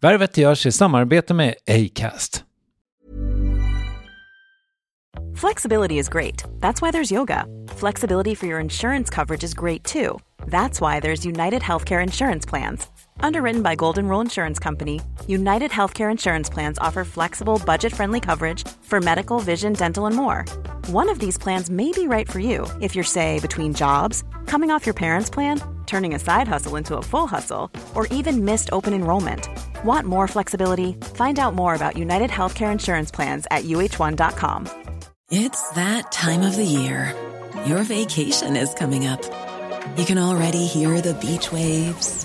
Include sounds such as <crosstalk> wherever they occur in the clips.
Värvet görs i samarbete med Acast. Flexibility is great. That's why there's yoga. Flexibility for your insurance coverage is great too. That's why there's United Healthcare Insurance Plans. Underwritten by Golden Rule Insurance Company, United Healthcare Insurance Plans offer flexible, budget friendly coverage for medical, vision, dental, and more. One of these plans may be right for you if you're, say, between jobs, coming off your parents' plan, turning a side hustle into a full hustle, or even missed open enrollment. Want more flexibility? Find out more about United Healthcare Insurance Plans at uh1.com. It's that time of the year. Your vacation is coming up. You can already hear the beach waves,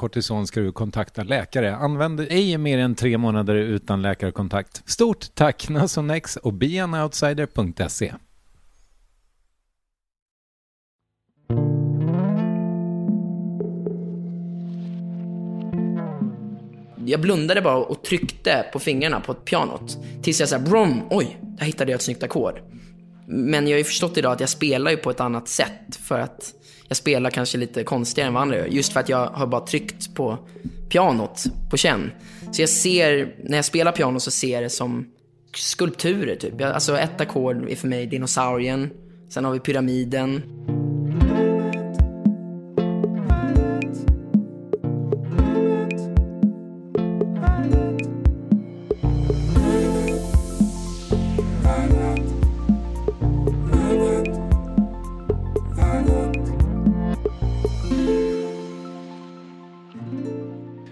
kortison ska du kontakta läkare. Använd ej mer än tre månader utan läkarkontakt. Stort tack Nasonex och beanoutsider.se. Jag blundade bara och tryckte på fingrarna på pianot. Tills jag sa brom, oj, där hittade jag ett snyggt ackord. Men jag har ju förstått idag att jag spelar ju på ett annat sätt för att jag spelar kanske lite konstigare än vad andra gör. Just för att jag har bara tryckt på pianot på känn. Så jag ser, när jag spelar piano så ser jag det som skulpturer typ. Alltså ett ackord är för mig dinosaurien. Sen har vi pyramiden.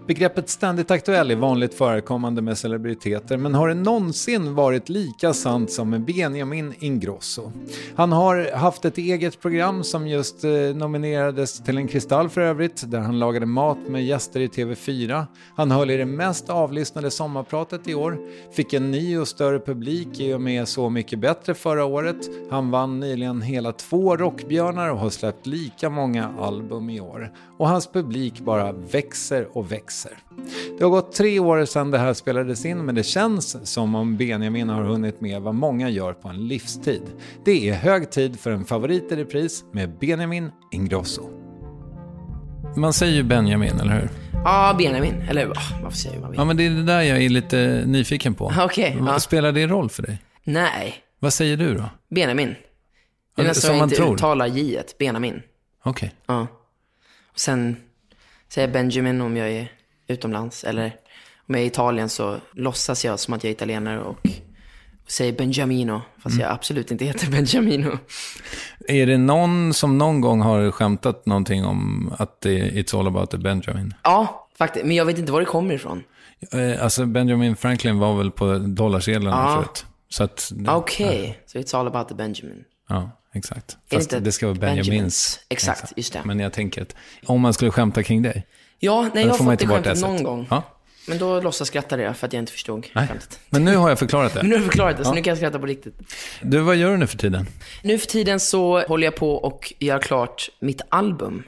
Begreppet ständigt aktuell är vanligt förekommande med celebriteter, men har det någonsin varit lika sant som med Benjamin Ingrosso? Han har haft ett eget program som just eh, nominerades till en Kristall för övrigt, där han lagade mat med gäster i TV4. Han höll i det mest avlyssnade sommarpratet i år, fick en ny och större publik i och med Så mycket bättre förra året. Han vann nyligen hela två Rockbjörnar och har släppt lika många album i år. Och hans publik bara växer och växer. Det har gått tre år sedan det här spelades in men det känns som om Benjamin har hunnit med vad många gör på en livstid. Det är hög tid för en favorit i repris med Benjamin Ingrosso. Man säger ju Benjamin, eller hur? Ja, Benjamin. Eller ah, varför säger man Ja, men det är det där jag är lite nyfiken på. <laughs> Okej, ja. Vad spelar det roll för dig? Nej, Vad säger du då? Benjamin. Det är Ja, nästan jag man inte tror. uttalar j Benjamin. Okej. Ja. Och sen säger jag Benjamin om jag är utomlands. Eller om jag är i Italien så låtsas jag som att jag är italienare och säger Benjamino. Fast Mm. jag absolut inte heter <laughs> Benjamino. Är det någon som någon gång har skämtat någonting om att det är It's all about the Benjamin? Ja, faktiskt. Men jag vet inte var det kommer ifrån. Eh, Alltså Benjamin Franklin var väl på dollarsedlarna Ja. förut. Så att, Okej, så it's all about the Benjamin. Ja, exakt. Det Fast inte det ska vara Benjamins. Benjamins? Exakt, just det. Men jag tänker att om man skulle skämta kring dig. Ja, nej, jag har fått det skämtet det någon gång. Ja. Men då låtsas skrattade jag för att jag inte förstod Nej. skämtet. Men nu har jag förklarat Men <laughs> nu det. har jag förklarat det, så nu kan jag skratta på riktigt. Du, vad gör du nu för tiden? Nu för tiden så håller jag på och gör klart mitt album.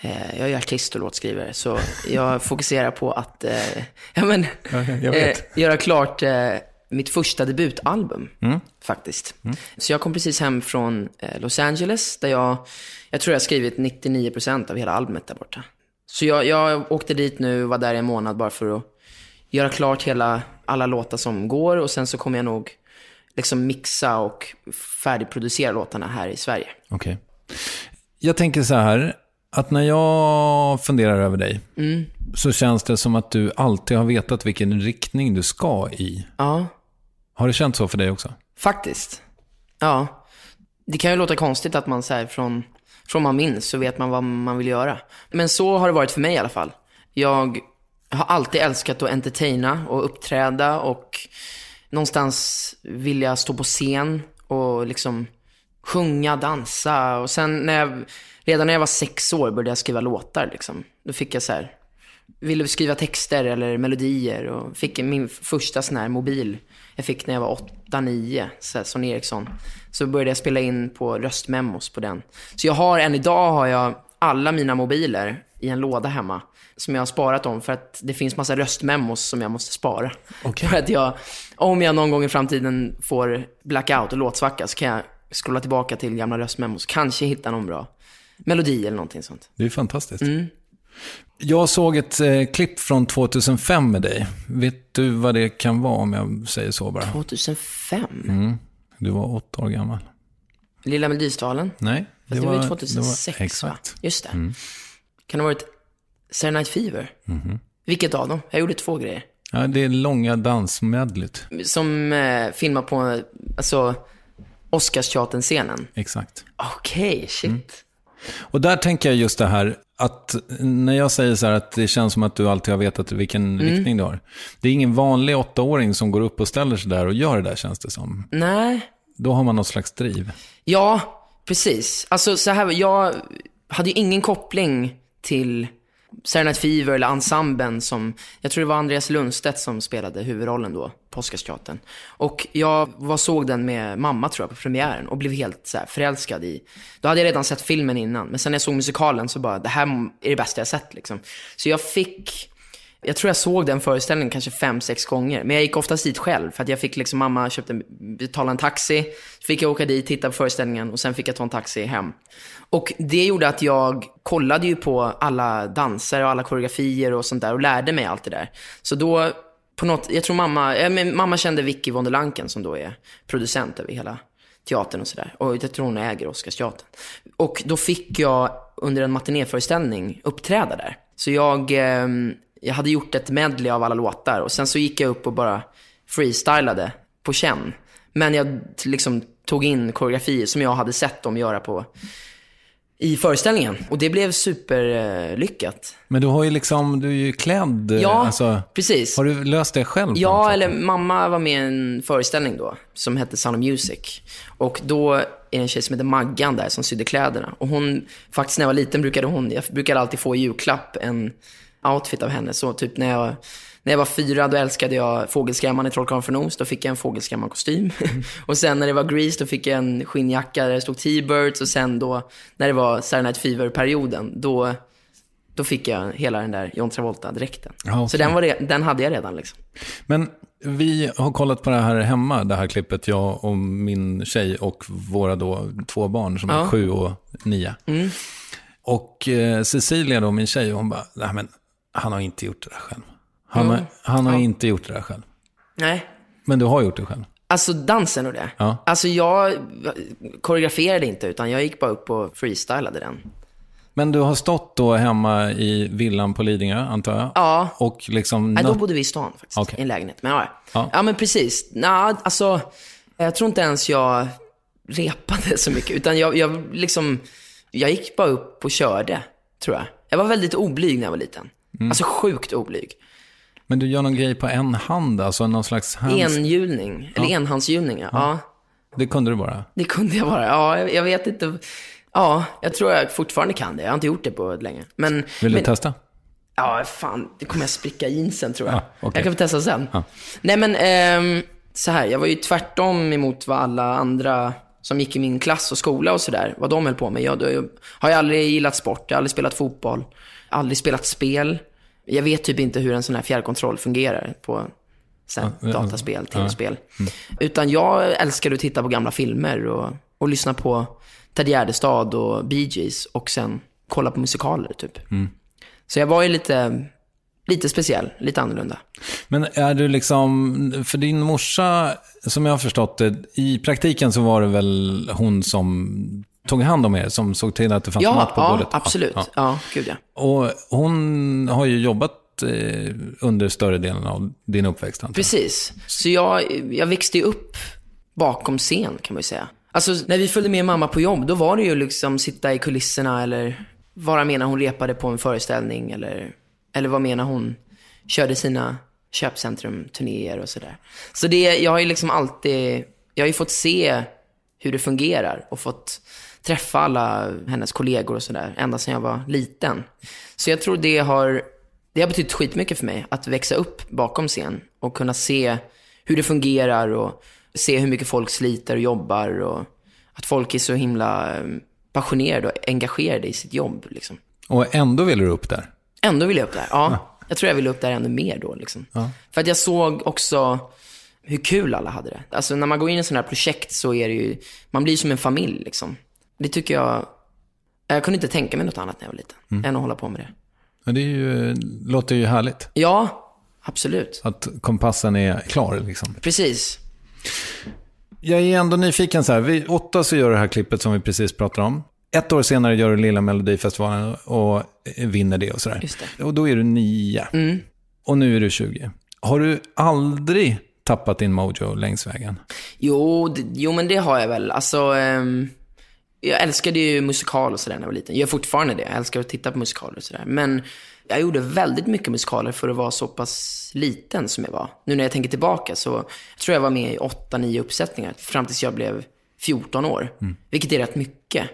Eh, Jag är artist och låtskrivare, så jag <laughs> fokuserar på att eh, ja, men, jag vet. Eh, göra klart eh, mitt första debutalbum, Mm. faktiskt. Så jag kom precis hem från eh, Los Angeles, där jag, jag tror jag har skrivit 99% av hela albumet där borta. Så jag, jag åkte dit nu, var där i en månad bara för att göra klart hela, alla låtar som går och sen så kommer jag nog liksom mixa och färdigproducera låtarna här i Sverige. Okej. Jag tänker så här, att när jag funderar över dig Mm. så känns det som att du alltid har vetat vilken riktning du ska i. Ja, Har det känts så för dig också? faktiskt. Ja. Det kan ju låta konstigt att man så här från, från man minns så vet man vad man vill göra. Men så har det varit för mig i alla fall. Jag har alltid älskat att entertaina och uppträda och någonstans vilja stå på scen och liksom sjunga, dansa. Och sen när jag, redan när jag var sex år började jag skriva låtar liksom. Då fick jag så här, ville skriva texter eller melodier och fick min första sån här mobil. Jag fick när jag var 8-9, så här, Sony Ericsson. Så började jag spela in på röstmemos på den. Så jag har, än idag har jag alla mina mobiler i en låda hemma. Som jag har sparat om för att det finns massa röstmemos som jag måste spara. Okej. För att jag, om jag någon gång i framtiden får blackout och låtsvacka så kan jag scrolla tillbaka till gamla röstmemos. Kanske hitta någon bra melodi eller någonting sånt. Det är fantastiskt. Mm. Jag såg ett eh, klipp från 2005 med dig. Vet du vad det kan vara om jag säger så bara? 2005? Mm. Du var åtta år gammal. Lilla Melodifestivalen? Nej, Fast det, var ju 2006 det var, Exakt. va? Just det. Kan det ha varit Saturday Night Fever? Mhm. Vilket av dem? Jag gjorde två grejer. Ja, det är långa dansmedlet. Som eh, filmar på, alltså, Oscarsteatern-scenen. Exakt. Okej, shit. Mm. Och där tänker jag just det här att när jag säger så här att det känns som att du alltid har vetat vilken Mm. riktning du har. Det är ingen vanlig åttaåring som går upp och ställer sig där och gör det där känns det som. Nej. Då har man något slags driv. Ja, precis. Alltså så här, jag hade ju ingen koppling till Saturday Night Fever eller ensemblen som, jag tror det var Andreas Lundstedt som spelade huvudrollen då på Oscarsteatern. Och jag var, såg den med mamma tror jag på premiären och blev helt så här, förälskad i, då hade jag redan sett filmen innan, men sen när jag såg musikalen så bara, det här är det bästa jag sett liksom. Så jag fick, jag tror jag såg den föreställningen kanske fem, sex gånger. Men jag gick oftast dit själv. För att jag fick liksom, mamma köpte, betala en taxi. Så fick jag åka dit, titta på föreställningen och sen fick jag ta en taxi hem. Och det gjorde att jag kollade ju på alla danser och alla koreografier och sånt där och lärde mig allt det där. Så då, på något, jag tror mamma, äh, men mamma kände Vicky von der Lanken som då är producent över hela teatern och sådär. Och jag tror hon äger Oscarsteatern. Och då fick jag under en matinéföreställning uppträda där. Så jag, eh, jag hade gjort ett medley av alla låtar och sen så gick jag upp och bara freestylade på känn. Men jag liksom tog in koreografier som jag hade sett dem göra på i föreställningen. Och det blev superlyckat. Men du har ju liksom, du är ju klädd. Ja, alltså, precis. Har du löst det själv? Ja, eller mamma var med i en föreställning då, som hette Sound of Music. Och då är det en tjej som heter Maggan där som sydde kläderna. Och hon, faktiskt när jag var liten brukade hon, jag brukade alltid få i julklapp en outfit av henne. Så typ när jag, när jag var fyra, då älskade jag Fågelskrämman i Trollkarlen från Oz. Då fick jag en Fågelskrämman-kostym. <laughs> och sen när det var Grease, då fick jag en skinnjacka där det stod T-Birds. Och sen då, när det var Saturday Night Fever-perioden, då, då fick jag hela den där John Travolta-dräkten. Okej. Så den, var re- den hade jag redan liksom. Men vi har kollat på det här hemma, det här klippet, jag och min tjej och våra då två barn som är Ja. Mm. sju och nio. Och eh, Cecilia då, min tjej, hon bara, nej men han har inte gjort det där själv. Han, Jo. har, han har Ja. inte gjort det där själv. Nej. Men du har gjort det själv. Alltså dansen och det. Ja. Alltså jag koreograferade inte, utan jag gick bara upp och freestylade den. Men du har stått då hemma i villan på Lidingö, antar jag? Ja. Och liksom... Nej, då bodde vi i stan faktiskt, Okej. i en lägenhet. Men ja, Ja. ja. men precis. Nej, alltså, jag tror inte ens jag repade så mycket, utan jag, jag liksom, jag gick bara upp och körde, tror jag. Jag var väldigt oblyg när jag var liten. Mm. Alltså sjukt oblyg. Men du gör någon grej på en hand, alltså någon slags hands... Enhjulning, eller enhandshjulning, ja. ja. Det kunde du bara. Det kunde jag bara. Ja, jag, jag vet inte. Ja, jag tror jag fortfarande kan det. Jag har inte gjort det på länge. Men, Vill men, du testa? Ja, fan. Det kommer jag spricka jeansen tror jag. Ja, okej. Jag kan få testa sen. Ja. Nej, men ehm, så här. Jag var ju tvärtom emot vad alla andra som gick i min klass och skola och sådär, vad de höll på med. Jag, då, har jag aldrig gillat sport, jag har aldrig spelat fotboll, aldrig spelat spel. Jag vet typ inte hur en sån här fjärrkontroll fungerar på så här, Ja, dataspel, ja. tv-spel. Utan jag älskade att titta på gamla filmer och, och lyssna på Ted Gärdestad och Bee Gees och sen kolla på musikaler typ. Så jag var ju lite, lite speciell, lite annorlunda. Men är du liksom, för din morsa, som jag har förstått det, i praktiken så var det väl hon som tog hand om er, som såg till att det fanns Ja, mat på ja bordet? absolut. Ja, Ja, ja. gud ja. Och hon har ju jobbat eh, under större delen av din uppväxt, antar jag. Precis. Så jag, jag växte ju upp bakom scen kan man ju säga. Alltså när vi följde med mamma på jobb, då var det ju liksom sitta i kulisserna eller vara med när hon repade på en föreställning eller, eller vara med när hon körde sina köpcentrum-turnéer och sådär. Så det, jag har ju liksom alltid, jag har ju fått se hur det fungerar och fått träffa alla hennes kollegor och sådär, ända sedan jag var liten. Så jag tror det har, det har betytt skitmycket för mig att växa upp bakom scen och kunna se hur det fungerar och se hur mycket folk sliter och jobbar och att folk är så himla eh, passionerade och engagerade i sitt jobb. Liksom. Och ändå vill du upp där? Ändå vill jag upp där. Ja, jag tror jag vill upp där ännu mer då. Liksom. För att jag såg också hur kul alla hade det. Alltså när man går in i sådana här projekt så är det ju, man blir som en familj liksom. Det tycker jag, jag kunde inte tänka mig något annat när jag var liten, än att hålla på med det. Men det är ju, låter ju härligt. Ja, absolut. Att kompassen är klar liksom. Precis. Jag är ändå nyfiken så här. Vid åtta så gör du det här klippet som vi precis pratade om. Ett år senare gör du Lilla Melodifestivalen och vinner det och sådär. Just det. Och då är du nio. Och nu är du 20. Har du aldrig tappat din mojo längs vägen? Jo, jo men det har jag väl. Alltså, ehm, jag älskade ju musikal och sådär när jag var liten. Jag gör fortfarande det. Jag älskar att titta på musikaler och sådär. Men jag gjorde väldigt mycket musikaler för att vara så pass liten som jag var. Nu när jag tänker tillbaka så jag tror jag var med i 8-9 uppsättningar fram tills jag blev 14 år. Vilket är rätt mycket.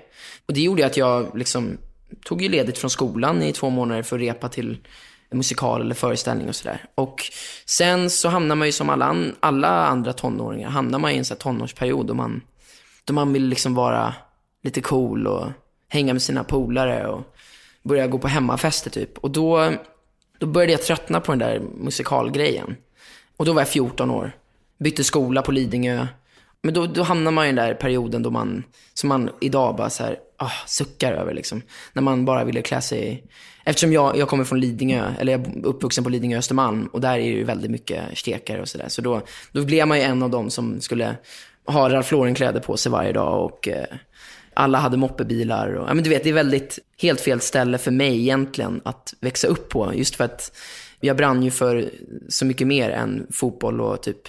Och det gjorde att jag liksom tog ju ledigt från skolan i två månader för att repa till musikal eller föreställning och sådär. Och sen så hamnar man ju som alla, alla andra tonåringar, hamnar man i en sån här tonårsperiod då man, då man vill liksom vara lite cool och hänga med sina polare och börja gå på hemmafester typ. Och då, då började jag tröttna på den där musikalgrejen. Och då var jag 14 år. Bytte skola på Lidingö. Men då, då hamnar man i den där perioden då man, som man idag bara så här, ah, suckar över liksom. När man bara ville klä sig, eftersom jag, jag kommer från Lidingö, eller jag är uppvuxen på Lidingö Östermalm och där är det ju väldigt mycket stekare och sådär. Så då, då blev man ju en av dem som skulle ha Ralph Lauren-kläder på sig varje dag och eh, alla hade moppebilar. Och, ja, men du vet, det är väldigt, helt fel ställe för mig egentligen att växa upp på. Just för att jag brann ju för så mycket mer än fotboll och typ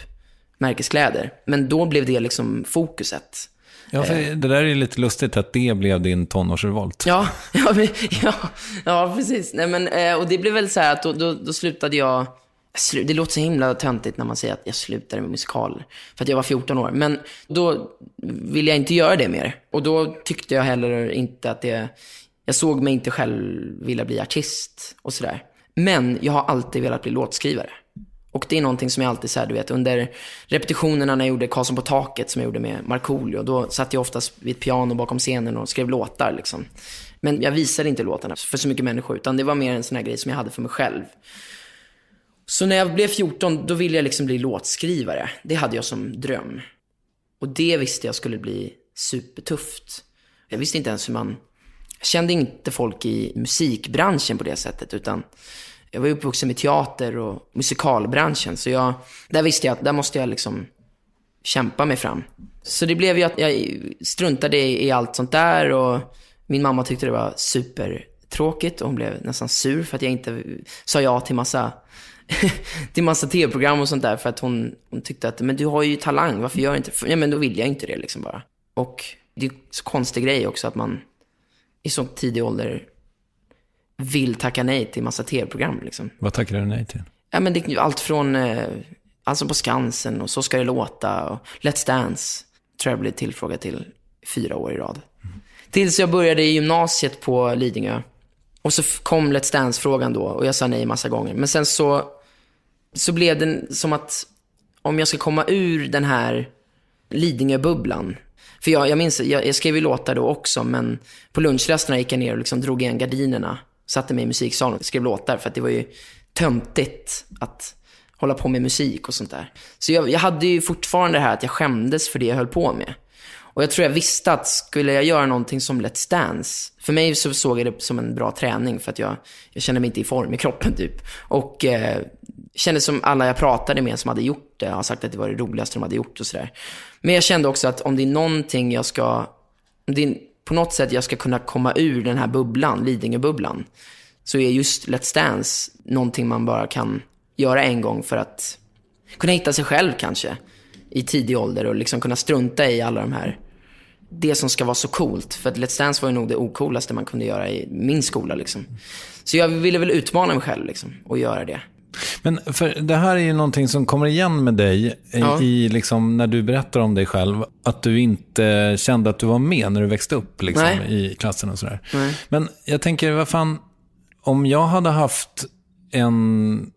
märkeskläder. Men då blev det liksom fokuset. Ja, för det där är lite lustigt att det blev din tonårsrevolt. Ja, <laughs> ja, ja, ja precis. Nej, men, eh, och det blev väl så här att då, då, då slutade jag... Det låter så himla töntigt när man säger att jag slutade med musikaler. För att jag var 14 år. Men då ville jag inte göra det mer. Och då tyckte jag heller inte att det... Jag såg mig inte själv vilja bli artist och sådär. Men jag har alltid velat bli låtskrivare. Och det är någonting som jag alltid så du vet, under repetitionerna när jag gjorde Karlsson på taket som jag gjorde med Markoolio, då satt jag oftast vid ett piano bakom scenen och skrev låtar liksom. Men jag visade inte låtarna för så mycket människor, utan det var mer en sån här grej som jag hade för mig själv. Så när jag blev 14, då ville jag liksom bli låtskrivare. Det hade jag som dröm. Och det visste jag skulle bli supertufft. Jag visste inte ens hur man... Jag kände inte folk i musikbranschen på det sättet, utan jag var uppvuxen med teater och musikalbranschen. Så jag, där visste jag att där måste jag liksom kämpa mig fram. Så det blev ju att jag struntade i, i allt sånt där och min mamma tyckte det var supertråkigt och hon blev nästan sur för att jag inte sa ja till massa <laughs> till massa tv-program och sånt där för att hon, hon tyckte att men du har ju talang, varför gör du inte det? Ja, men då vill jag inte det liksom bara. Och det är en så konstig grej också att man i så tidig ålder vill tacka nej till massa tv-program. Liksom. Vad tackar du nej till? Ja, men det, allt från eh, alltså på Skansen och Så ska det låta och Let's Dance. Tror jag blev tillfrågad till fyra år i rad. Mm. Tills jag började i gymnasiet på Lidingö. Och så kom Let's Dance-frågan då och jag sa nej massa gånger. Men sen så, så blev det som att om jag ska komma ur den här Lidingö-bubblan. För jag, jag minns, jag, jag skrev ju låtar då också, men på lunchrasterna gick jag ner och liksom drog igen gardinerna satte mig i musiksalen och skrev låtar för att det var ju töntigt att hålla på med musik och sånt där. Så jag, jag hade ju fortfarande det här att jag skämdes för det jag höll på med. Och jag tror jag visste att skulle jag göra någonting som Let's Dance, för mig så såg jag det som en bra träning för att jag, jag kände mig inte i form i kroppen typ. Och eh, Kändes som alla jag pratade med som hade gjort det har sagt att det var det roligaste de hade gjort och sådär. Men jag kände också att om det är någonting jag ska, om det är på något sätt jag ska kunna komma ur den här bubblan, Lidingö-bubblan, så är just Let's Dance någonting man bara kan göra en gång för att kunna hitta sig själv kanske i tidig ålder och liksom kunna strunta i alla de här, det som ska vara så coolt. För att Let's Dance var ju nog det ocoolaste man kunde göra i min skola liksom. Så jag ville väl utmana mig själv liksom och göra det. Men för det här är ju någonting som kommer igen med dig ja. i, liksom, när du berättar om dig själv. Att du inte kände att du var med när du växte upp liksom, i klassen och sådär. Nej. Men jag tänker, vad fan, om jag hade haft en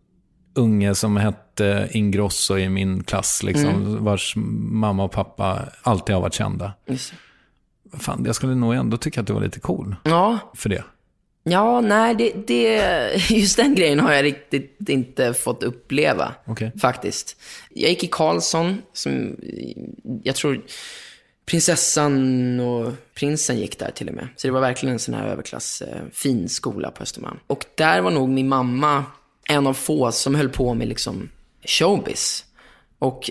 unge som hette Ingrosso i min klass, liksom, mm. vars mamma och pappa alltid har varit kända. Just. Fan, jag skulle nog ändå tycka att du var lite cool ja. för det. Ja, nej, det, det, just den grejen har jag riktigt inte fått uppleva. Okay. Faktiskt. Jag gick i Karlsson, som jag tror prinsessan och prinsen gick där till och med. Så det var verkligen en sån här överklass, eh, fin skola på Östermalm. Och där var nog min mamma en av få som höll på med liksom showbiz. Och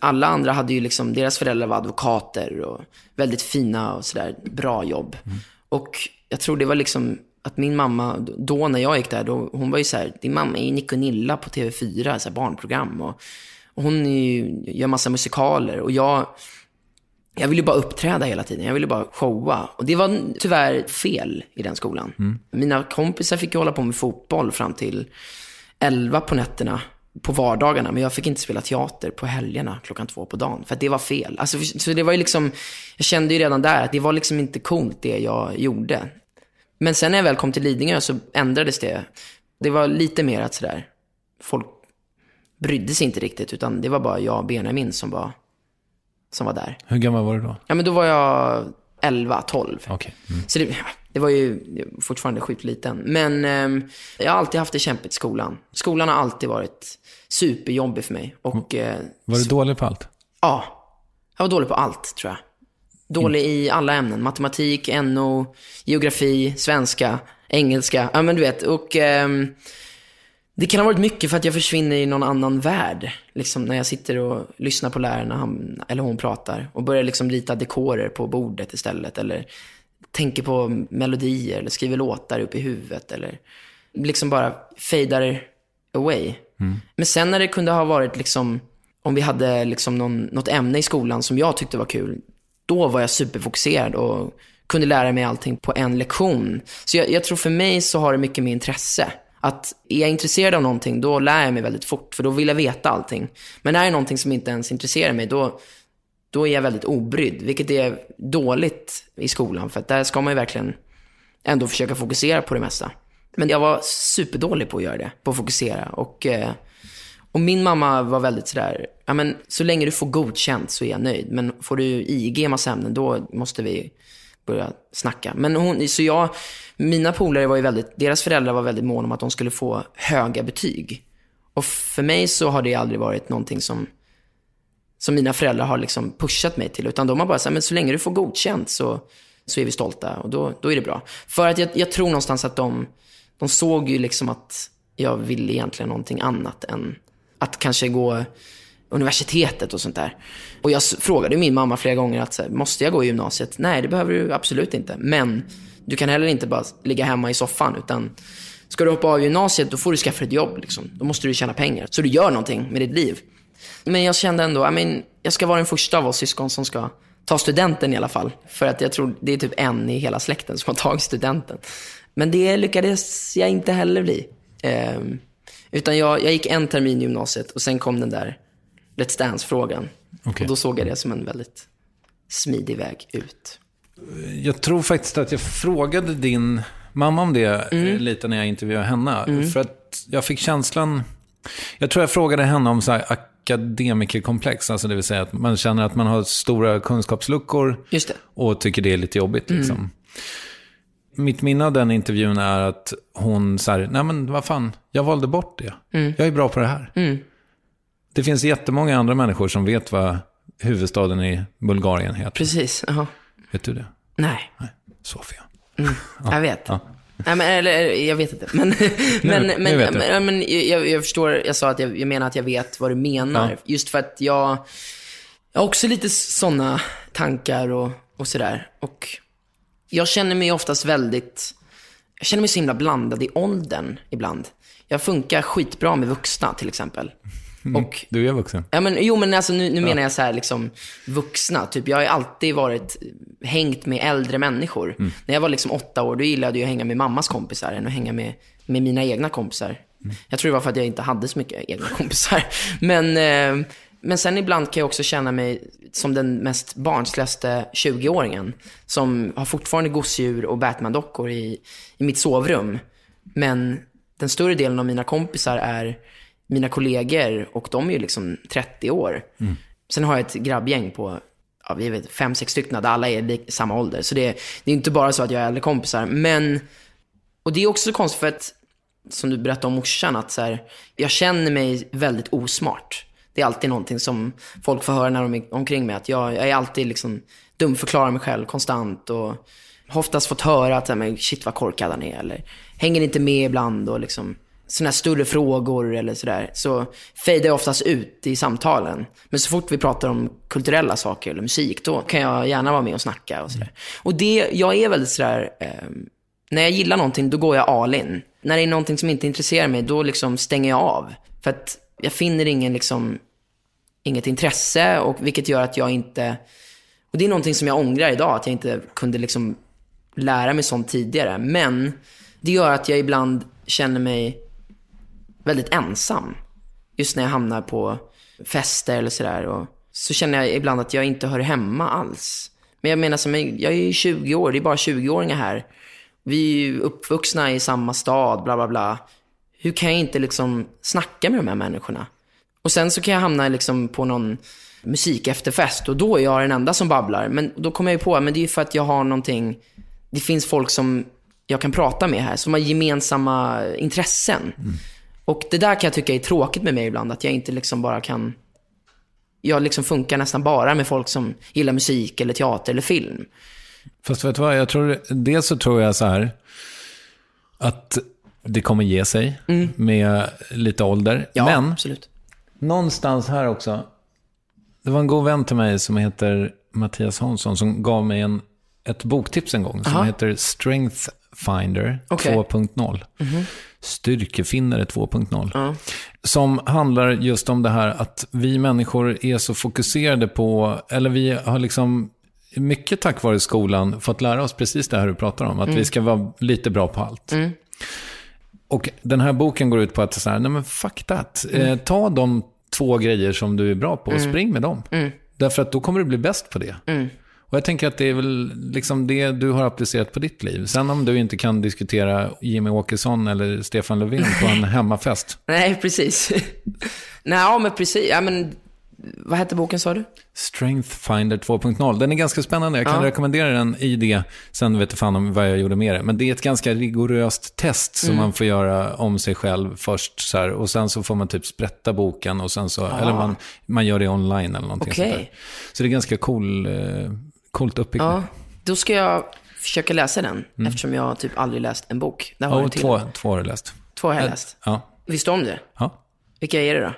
alla andra hade ju liksom, deras föräldrar var advokater och väldigt fina och sådär, bra jobb. Mm. Och jag tror det var liksom att min mamma, då när jag gick där, då, hon var ju så här, din mamma är ju Nick och Nilla på TV4, så här barnprogram. Och, och hon ju, gör massa musikaler. Och jag, jag ville bara uppträda hela tiden. Jag ville bara showa. Och det var tyvärr fel i den skolan. Mm. Mina kompisar fick ju hålla på med fotboll fram till 11 på nätterna på vardagarna, men jag fick inte spela teater på helgerna klockan två på dagen. För att det var fel. Alltså, så det var ju liksom, jag kände ju redan där att det var liksom inte coolt det jag gjorde. Men sen när jag väl kom till Lidingö så ändrades det. Det var lite mer att sådär, folk brydde sig inte riktigt, utan det var bara jag och Benjamin som var, som var där. Hur gammal var du då? Ja, men då var jag 11, 12. Okay. Mm. Så det, det, var ju fortfarande sjukt liten. Men eh, jag har alltid haft det kämpigt i skolan. Skolan har alltid varit superjobbig för mig. Och, eh, var du dålig på allt? Ja, jag var dålig på allt tror jag. Dålig i alla ämnen. Matematik, NO, geografi, svenska, engelska. Ja, men du vet. Och eh, det kan ha varit mycket för att jag försvinner i någon annan värld. Liksom när jag sitter och lyssnar på lärarna, han, eller hon pratar. Och börjar liksom rita dekorer på bordet istället. Eller tänker på melodier, eller skriver låtar upp i huvudet. Eller liksom bara fejdar away. Mm. Men sen när det kunde ha varit liksom, om vi hade liksom någon, något ämne i skolan som jag tyckte var kul då var jag superfokuserad och kunde lära mig allting på en lektion. Så jag, jag tror för mig så har det mycket med intresse. Att är jag intresserad av någonting, då lär jag mig väldigt fort, för då vill jag veta allting. Men är det någonting som inte ens intresserar mig, då, då är jag väldigt obrydd, vilket är dåligt i skolan, för att där ska man ju verkligen ändå försöka fokusera på det mesta. Men jag var superdålig på att göra det, på att fokusera. Och, eh, och min mamma var väldigt sådär, ja men så länge du får godkänt så är jag nöjd. Men får du IG i massa ämnen, då måste vi börja snacka. Men hon, så jag, mina polare var ju väldigt, deras föräldrar var väldigt måna om att de skulle få höga betyg. Och för mig så har det aldrig varit någonting som, som mina föräldrar har liksom pushat mig till. Utan de har bara sagt, men så länge du får godkänt så, så är vi stolta och då, då är det bra. För att jag, jag tror någonstans att de, de såg ju liksom att jag ville egentligen någonting annat än att kanske gå universitetet och sånt där. Och jag frågade min mamma flera gånger att måste jag gå i gymnasiet? Nej, det behöver du absolut inte. Men du kan heller inte bara ligga hemma i soffan utan ska du hoppa av gymnasiet då får du skaffa ett jobb. Liksom. Då måste du tjäna pengar. Så du gör någonting med ditt liv. Men jag kände ändå, I mean, jag ska vara den första av oss syskon som ska ta studenten i alla fall. För att jag tror det är typ en i hela släkten som har tagit studenten. Men det lyckades jag inte heller bli. Eh, utan jag, jag gick en termin i gymnasiet och sen kom den där Let's Dance-frågan. Okay. Och då såg jag det som en väldigt smidig väg ut. Jag tror faktiskt att jag frågade din mamma om det eh, mm. lite när jag intervjuade henne. Mm. För att jag fick känslan... Jag tror jag frågade henne om så här akademikerkomplex. Alltså det vill säga att man känner att man har stora kunskapsluckor. Och tycker det är lite jobbigt. Mm. Liksom. Mm. Mitt minne av den intervjun är att hon sa, nej men vad fan, jag valde bort det. Mm. Jag är bra på det här. Mm. Det finns jättemånga andra människor som vet vad huvudstaden i Bulgarien heter. Precis. -huh. Vet du det? Nej. Nej. Sofia. Mm, ja. Jag vet. Ja. Nej, men, eller, jag vet inte. Men, <laughs> <laughs> men, nu, men, nu men, men jag, jag, förstår, jag sa att jag, jag menar att jag vet vad du menar. Ja. Just för att jag, jag har också lite sådana tankar och, och sådär. Och jag känner mig oftast väldigt, jag känner mig så himla blandad i åldern ibland. Jag funkar skitbra med vuxna till exempel. Mm. Och, du är vuxen. Ja, men, jo, men alltså, nu, nu ja. menar jag så här, liksom, vuxna. Typ, jag har alltid varit, hängt med äldre människor. Mm. När jag var liksom åtta år, då gillade jag att hänga med mammas kompisar än att hänga med, med mina egna kompisar. Mm. Jag tror det var för att jag inte hade så mycket egna <laughs> kompisar. Men, eh, men sen ibland kan jag också känna mig som den mest barnsligaste 20-åringen. Som har fortfarande gosedjur och Batman-dockor i, i mitt sovrum. Men den större delen av mina kompisar är mina kollegor och de är ju liksom 30 år. Mm. Sen har jag ett grabbgäng på ja, vi vet, fem, sex stycken där alla är i samma ålder. Så det, det är inte bara så att jag är äldre kompisar. Men, och det är också konstigt för att, som du berättade om morsan, att så här, jag känner mig väldigt osmart. Det är alltid någonting som folk får höra när de är omkring mig. Att jag, jag är alltid liksom dumförklarar mig själv konstant. Och har oftast fått höra att, men, shit vad korkad han är. Eller hänger inte med ibland. Och liksom, sådana här större frågor eller sådär, så fejdar jag oftast ut i samtalen. Men så fort vi pratar om kulturella saker eller musik, då kan jag gärna vara med och snacka och sådär. Och det, jag är väldigt sådär, eh, när jag gillar någonting, då går jag all in. När det är någonting som inte intresserar mig, då liksom stänger jag av. För att jag finner ingen liksom, inget intresse, och vilket gör att jag inte, och det är någonting som jag ångrar idag, att jag inte kunde liksom lära mig sånt tidigare. Men det gör att jag ibland känner mig väldigt ensam. Just när jag hamnar på fester eller sådär. Så känner jag ibland att jag inte hör hemma alls. Men jag menar, som, jag är 20 år, det är bara 20-åringar här. Vi är ju uppvuxna i samma stad, bla bla bla. Hur kan jag inte liksom snacka med de här människorna? Och sen så kan jag hamna liksom på någon musikefterfest och då är jag den enda som babblar. Men då kommer jag ju på, men det är ju för att jag har någonting, det finns folk som jag kan prata med här, som har gemensamma intressen. Mm. Och det där kan jag tycka är tråkigt med mig ibland, att jag inte liksom bara kan... Jag liksom funkar nästan bara med folk som gillar musik eller teater eller film. Fast vet du vad, jag tror, dels så tror jag så här, att det kommer ge sig mm. med lite ålder. Ja, Men absolut. någonstans här också, det var en god vän till mig som heter Mattias Hansson som gav mig en, ett boktips en gång som Aha. heter Strength Finder okay. 2.0. Mm -hmm. Styrkefinnare 2.0. Mm. Som handlar just om det här att vi människor är så fokuserade på, eller vi har liksom mycket tack vare skolan, fått lära oss precis det här du pratar om. Att vi ska vara lite bra på allt. Och den här boken går ut på att, så här, nej men fuck that. Eh, ta de två grejer som du är bra på och spring med dem. Därför att då kommer du bli bäst på det. Och jag tänker att det är väl liksom det du har applicerat på ditt liv. Sen om du inte kan diskutera Jimmy Åkesson eller Stefan Löfven på en <laughs> hemmafest. Nej, precis. <laughs> Nej, ja, men precis. Ja, men, vad hette boken sa du? Strength Finder 2.0. Den är ganska spännande. Jag kan Ja. rekommendera den i det. Sen vet jag fan om vad jag gjorde med det. Men det är ett ganska rigoröst test som Mm. man får göra om sig själv först. Så här, och sen så får man typ sprätta boken. Och sen så, Eller man, man gör det online eller någonting Ah. Okej. sånt där. Så det är ganska cool, eh, coolt uppbyggt. Ja, då ska jag försöka läsa den, eftersom jag typ aldrig läst en bok. Där har till. två, två har du läst. Två har jag läst. Ja. Visste du om det? ja. Vilka är det då?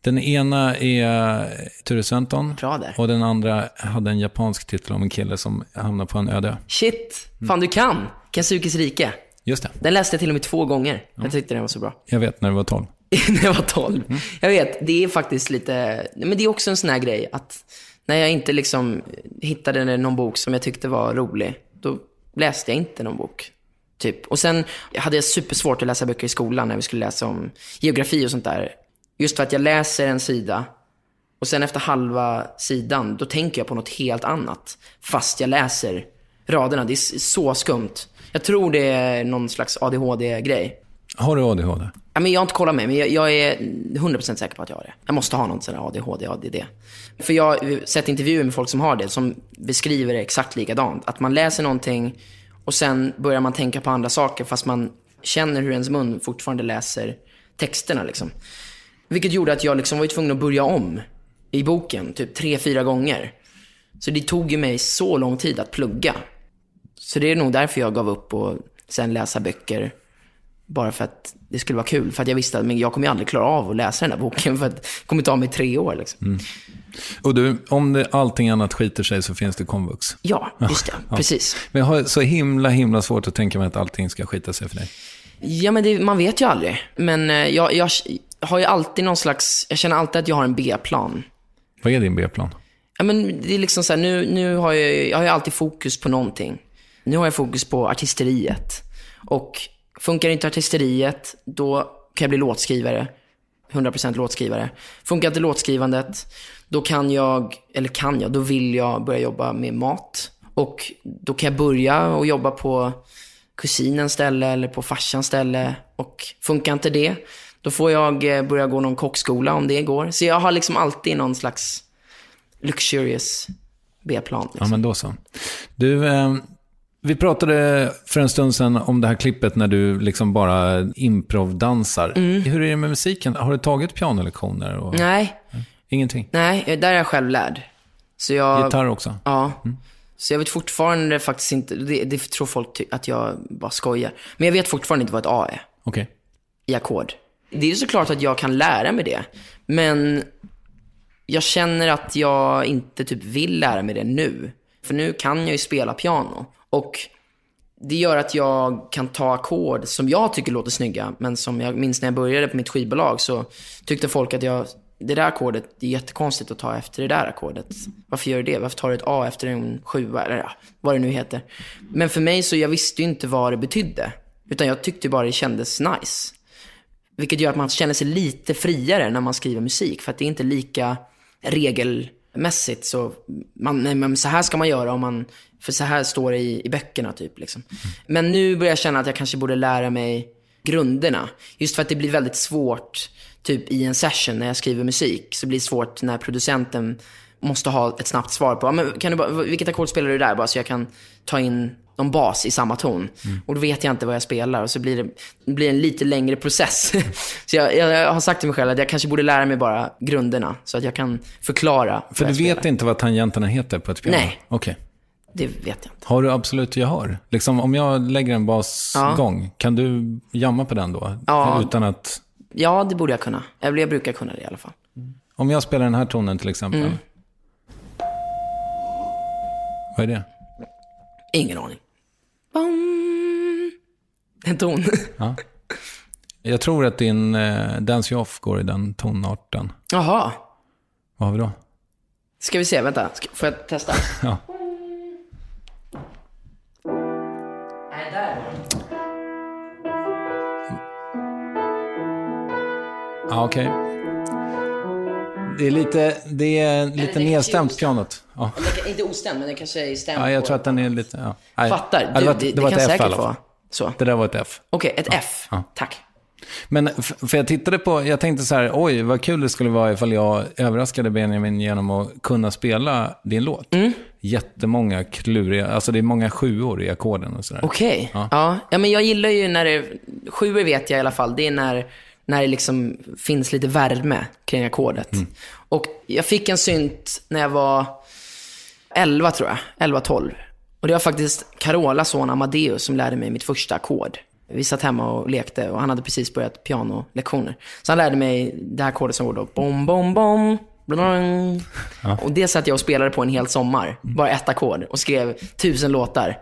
Den ena är Ture Sventon. Och den andra hade en japansk titel om en kille som hamnar på en öde. Shit, fan du kan! Kensukis rike. Just det, Den läste jag till och med två gånger. Jag tyckte den var så bra. jag vet när det var tolv. <laughs> när jag var 12. Jag vet, det är faktiskt lite, men det är också en sån här grej att när jag inte liksom hittade någon bok som jag tyckte var rolig, då läste jag inte någon bok. Typ. Och sen hade jag supersvårt att läsa böcker i skolan när vi skulle läsa om geografi och sånt där. Just för att jag läser en sida och sen efter halva sidan, då tänker jag på något helt annat. Fast jag läser raderna. Det är så skumt. Jag tror det är någon slags ADHD-grej. Har du ADHD? Ja, men jag har inte kollat mig, men jag, jag är 100% säker på att jag har det. Jag måste ha någon sån här ADHD, ADD. För jag har sett intervjuer med folk som har det, som beskriver det exakt likadant. Att man läser någonting och sen börjar man tänka på andra saker, fast man känner hur ens mun fortfarande läser texterna. Liksom. Vilket gjorde att jag liksom var tvungen att börja om i boken, typ tre, fyra gånger. Så det tog ju mig så lång tid att plugga. Så det är nog därför jag gav upp och sen läsa böcker bara för att det skulle vara kul. För att jag visste att men jag kommer aldrig klara av att läsa den här boken. <laughs> För att det kommer ta mig tre år. Liksom. Och du, om det, allting annat skiter sig så finns det komvux. Ja, just det. <laughs> Precis. Men jag har så himla, himla svårt att tänka mig att allting ska skita sig för dig. Ja, men det, man vet ju aldrig. Men eh, jag, jag har ju alltid någon slags... Jag känner alltid att jag har en B-plan. Vad är din B-plan? Ja, men det är liksom så här, nu, nu har jag, jag har ju alltid fokus på någonting. Nu har jag fokus på artisteriet. Och funkar inte artisteriet, då kan jag bli låtskrivare. 100% låtskrivare. Funkar inte låtskrivandet, då kan jag, eller kan jag, då vill jag börja jobba med mat. Och då kan jag börja och jobba på kusinens ställe eller på farsans ställe. Och funkar inte det, då får jag eh, börja gå någon kockskola om det går. Så jag har liksom alltid någon slags luxurious B-plan. Ja, Liksom. men då så. Du, eh, vi pratade för en stund sedan om det här klippet när du liksom bara improvdansar. Hur är det med musiken? Har du tagit pianolektioner? Och... Nej, Ingenting? nej, där är jag själv lärd. Så jag... Gitarr också? Ja. Så jag vet fortfarande faktiskt inte, det, det tror folk att jag bara skojar. Men jag vet fortfarande inte vad ett A är Okej. i ackord. Det är såklart att jag kan lära mig det. Men jag känner att jag inte typ vill lära mig det nu. För nu kan jag ju spela piano. Och det gör att jag kan ta ackord som jag tycker låter snygga. Men som jag minns när jag började på mitt skivbolag så tyckte folk att jag, det där ackordet, det är jättekonstigt att ta efter det där ackordet. Varför gör du det? Varför tar du ett A efter en sjua? Eller ja, vad det nu heter. Men för mig så, jag visste ju inte vad det betydde. Utan jag tyckte bara det kändes nice. Vilket gör att man känner sig lite friare när man skriver musik. För att det är inte lika regelmässigt. Så, man, nej, men så här ska man göra om man... För så här står det i, i böckerna typ. Liksom. Men nu börjar jag känna att jag kanske borde lära mig grunderna. Just för att det blir väldigt svårt, typ i en session när jag skriver musik. Så blir det svårt när producenten måste ha ett snabbt svar på, men kan du bara, vilket ackord spelar du där? Bara så jag kan ta in någon bas i samma ton. Och då vet jag inte vad jag spelar och så blir det, det blir en lite längre process. <laughs> så jag, jag, har sagt till mig själv att jag kanske borde lära mig bara grunderna så att jag kan förklara För du vet spelar. inte vad tangenterna heter på ett piano? Nej. Okej. Det vet jag inte. Har du absolut gehör? Liksom om jag lägger en basgång, kan du jamma på den då? Ja. Utan att... Ja, det borde jag kunna. Eller jag brukar kunna det i alla fall. Om jag spelar den här tonen till exempel. Mm. Vad är det? Ingen aning. Bom. En ton. Ja. Jag tror att din eh, Dance You Off går i den tonarten. Jaha. Vad har vi då? Ska vi se, vänta. Ska, får jag testa? <laughs> ja. Nej, okej. Okay. Det är lite, det är lite det är nedstämt ostämt. pianot. Ja. Inte ostämd, men det kanske är stämd ja, jag tror att den är lite... Ja. Nej. Fattar. Ja, Du, det, det, var, det, var ett kan F säkert vara så. Det där var ett F. Okej, ett F. Ja. Tack. Men för jag tittade på, jag tänkte så här, oj vad kul det skulle vara ifall jag överraskade Benjamin genom att kunna spela din låt. Mm. Jättemånga kluriga, alltså det är många sjuor i ackorden och sådär. Okej. Ja. Ja. Ja. men jag gillar ju när det, sjuor vet jag i alla fall, det är när, när det liksom finns lite värme kring ackordet. Mm. Och jag fick en synt när jag var 11 tror jag, 11-12. Och det var faktiskt Carolas son Amadeus som lärde mig mitt första ackord. Vi satt hemma och lekte och han hade precis börjat pianolektioner. Så han lärde mig det här ackordet som går då bom, bom, bom. Blang. Och det satt jag och spelade på en hel sommar. Bara ett ackord. Och skrev tusen låtar.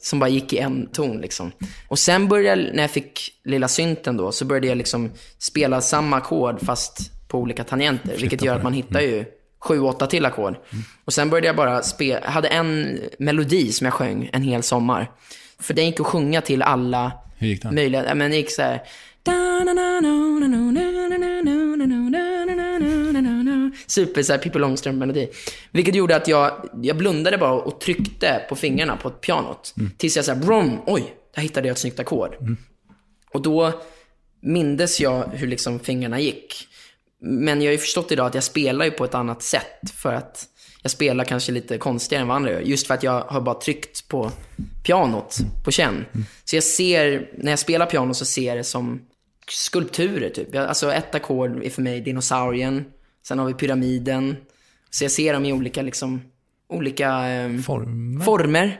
Som bara gick i en ton liksom. Och sen började jag, när jag fick lilla synten då, så började jag liksom spela samma ackord fast på olika tangenter. Vilket gör att man hittar ju sju, åtta till ackord. Och sen började jag bara spela, jag hade en melodi som jag sjöng en hel sommar. För den gick att sjunga till alla Hur gick den? möjliga, ja, men det gick så här. Super så här Pippi Långstrump-melodi. Vilket gjorde att jag, jag blundade bara och tryckte på fingrarna på ett pianot. Tills jag så här, brom, oj, där hittade jag ett snyggt ackord. Och då mindes jag hur liksom fingrarna gick. Men jag har ju förstått idag att jag spelar ju på ett annat sätt. För att jag spelar kanske lite konstigare än vad andra gör. Just för att jag har bara tryckt på pianot på känn. Så jag ser, när jag spelar piano så ser jag det som skulpturer typ. Alltså ett ackord är för mig dinosaurien. Sen har vi pyramiden. Så jag ser dem i olika liksom, olika eh, Former. former.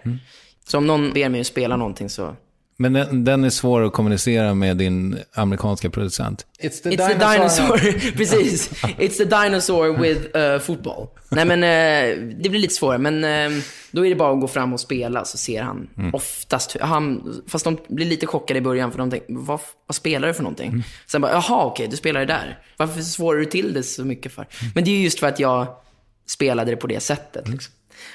Så om någon ber mig att spela någonting så Men den, den är svår att kommunicera med din amerikanska producent. It's the It's the dinosaur, <laughs> precis. It's the dinosaur with uh, football. Nej men eh, det blir lite svårare, men eh, då är det bara att gå fram och spela så ser han oftast, han, fast de blir lite chockade i början för de tänker, vad, vad spelar du för någonting? Sen bara, jaha okej, du spelar det där. Varför svårar du till det så mycket för? Men det är ju just för att jag spelade det på det sättet. Liksom.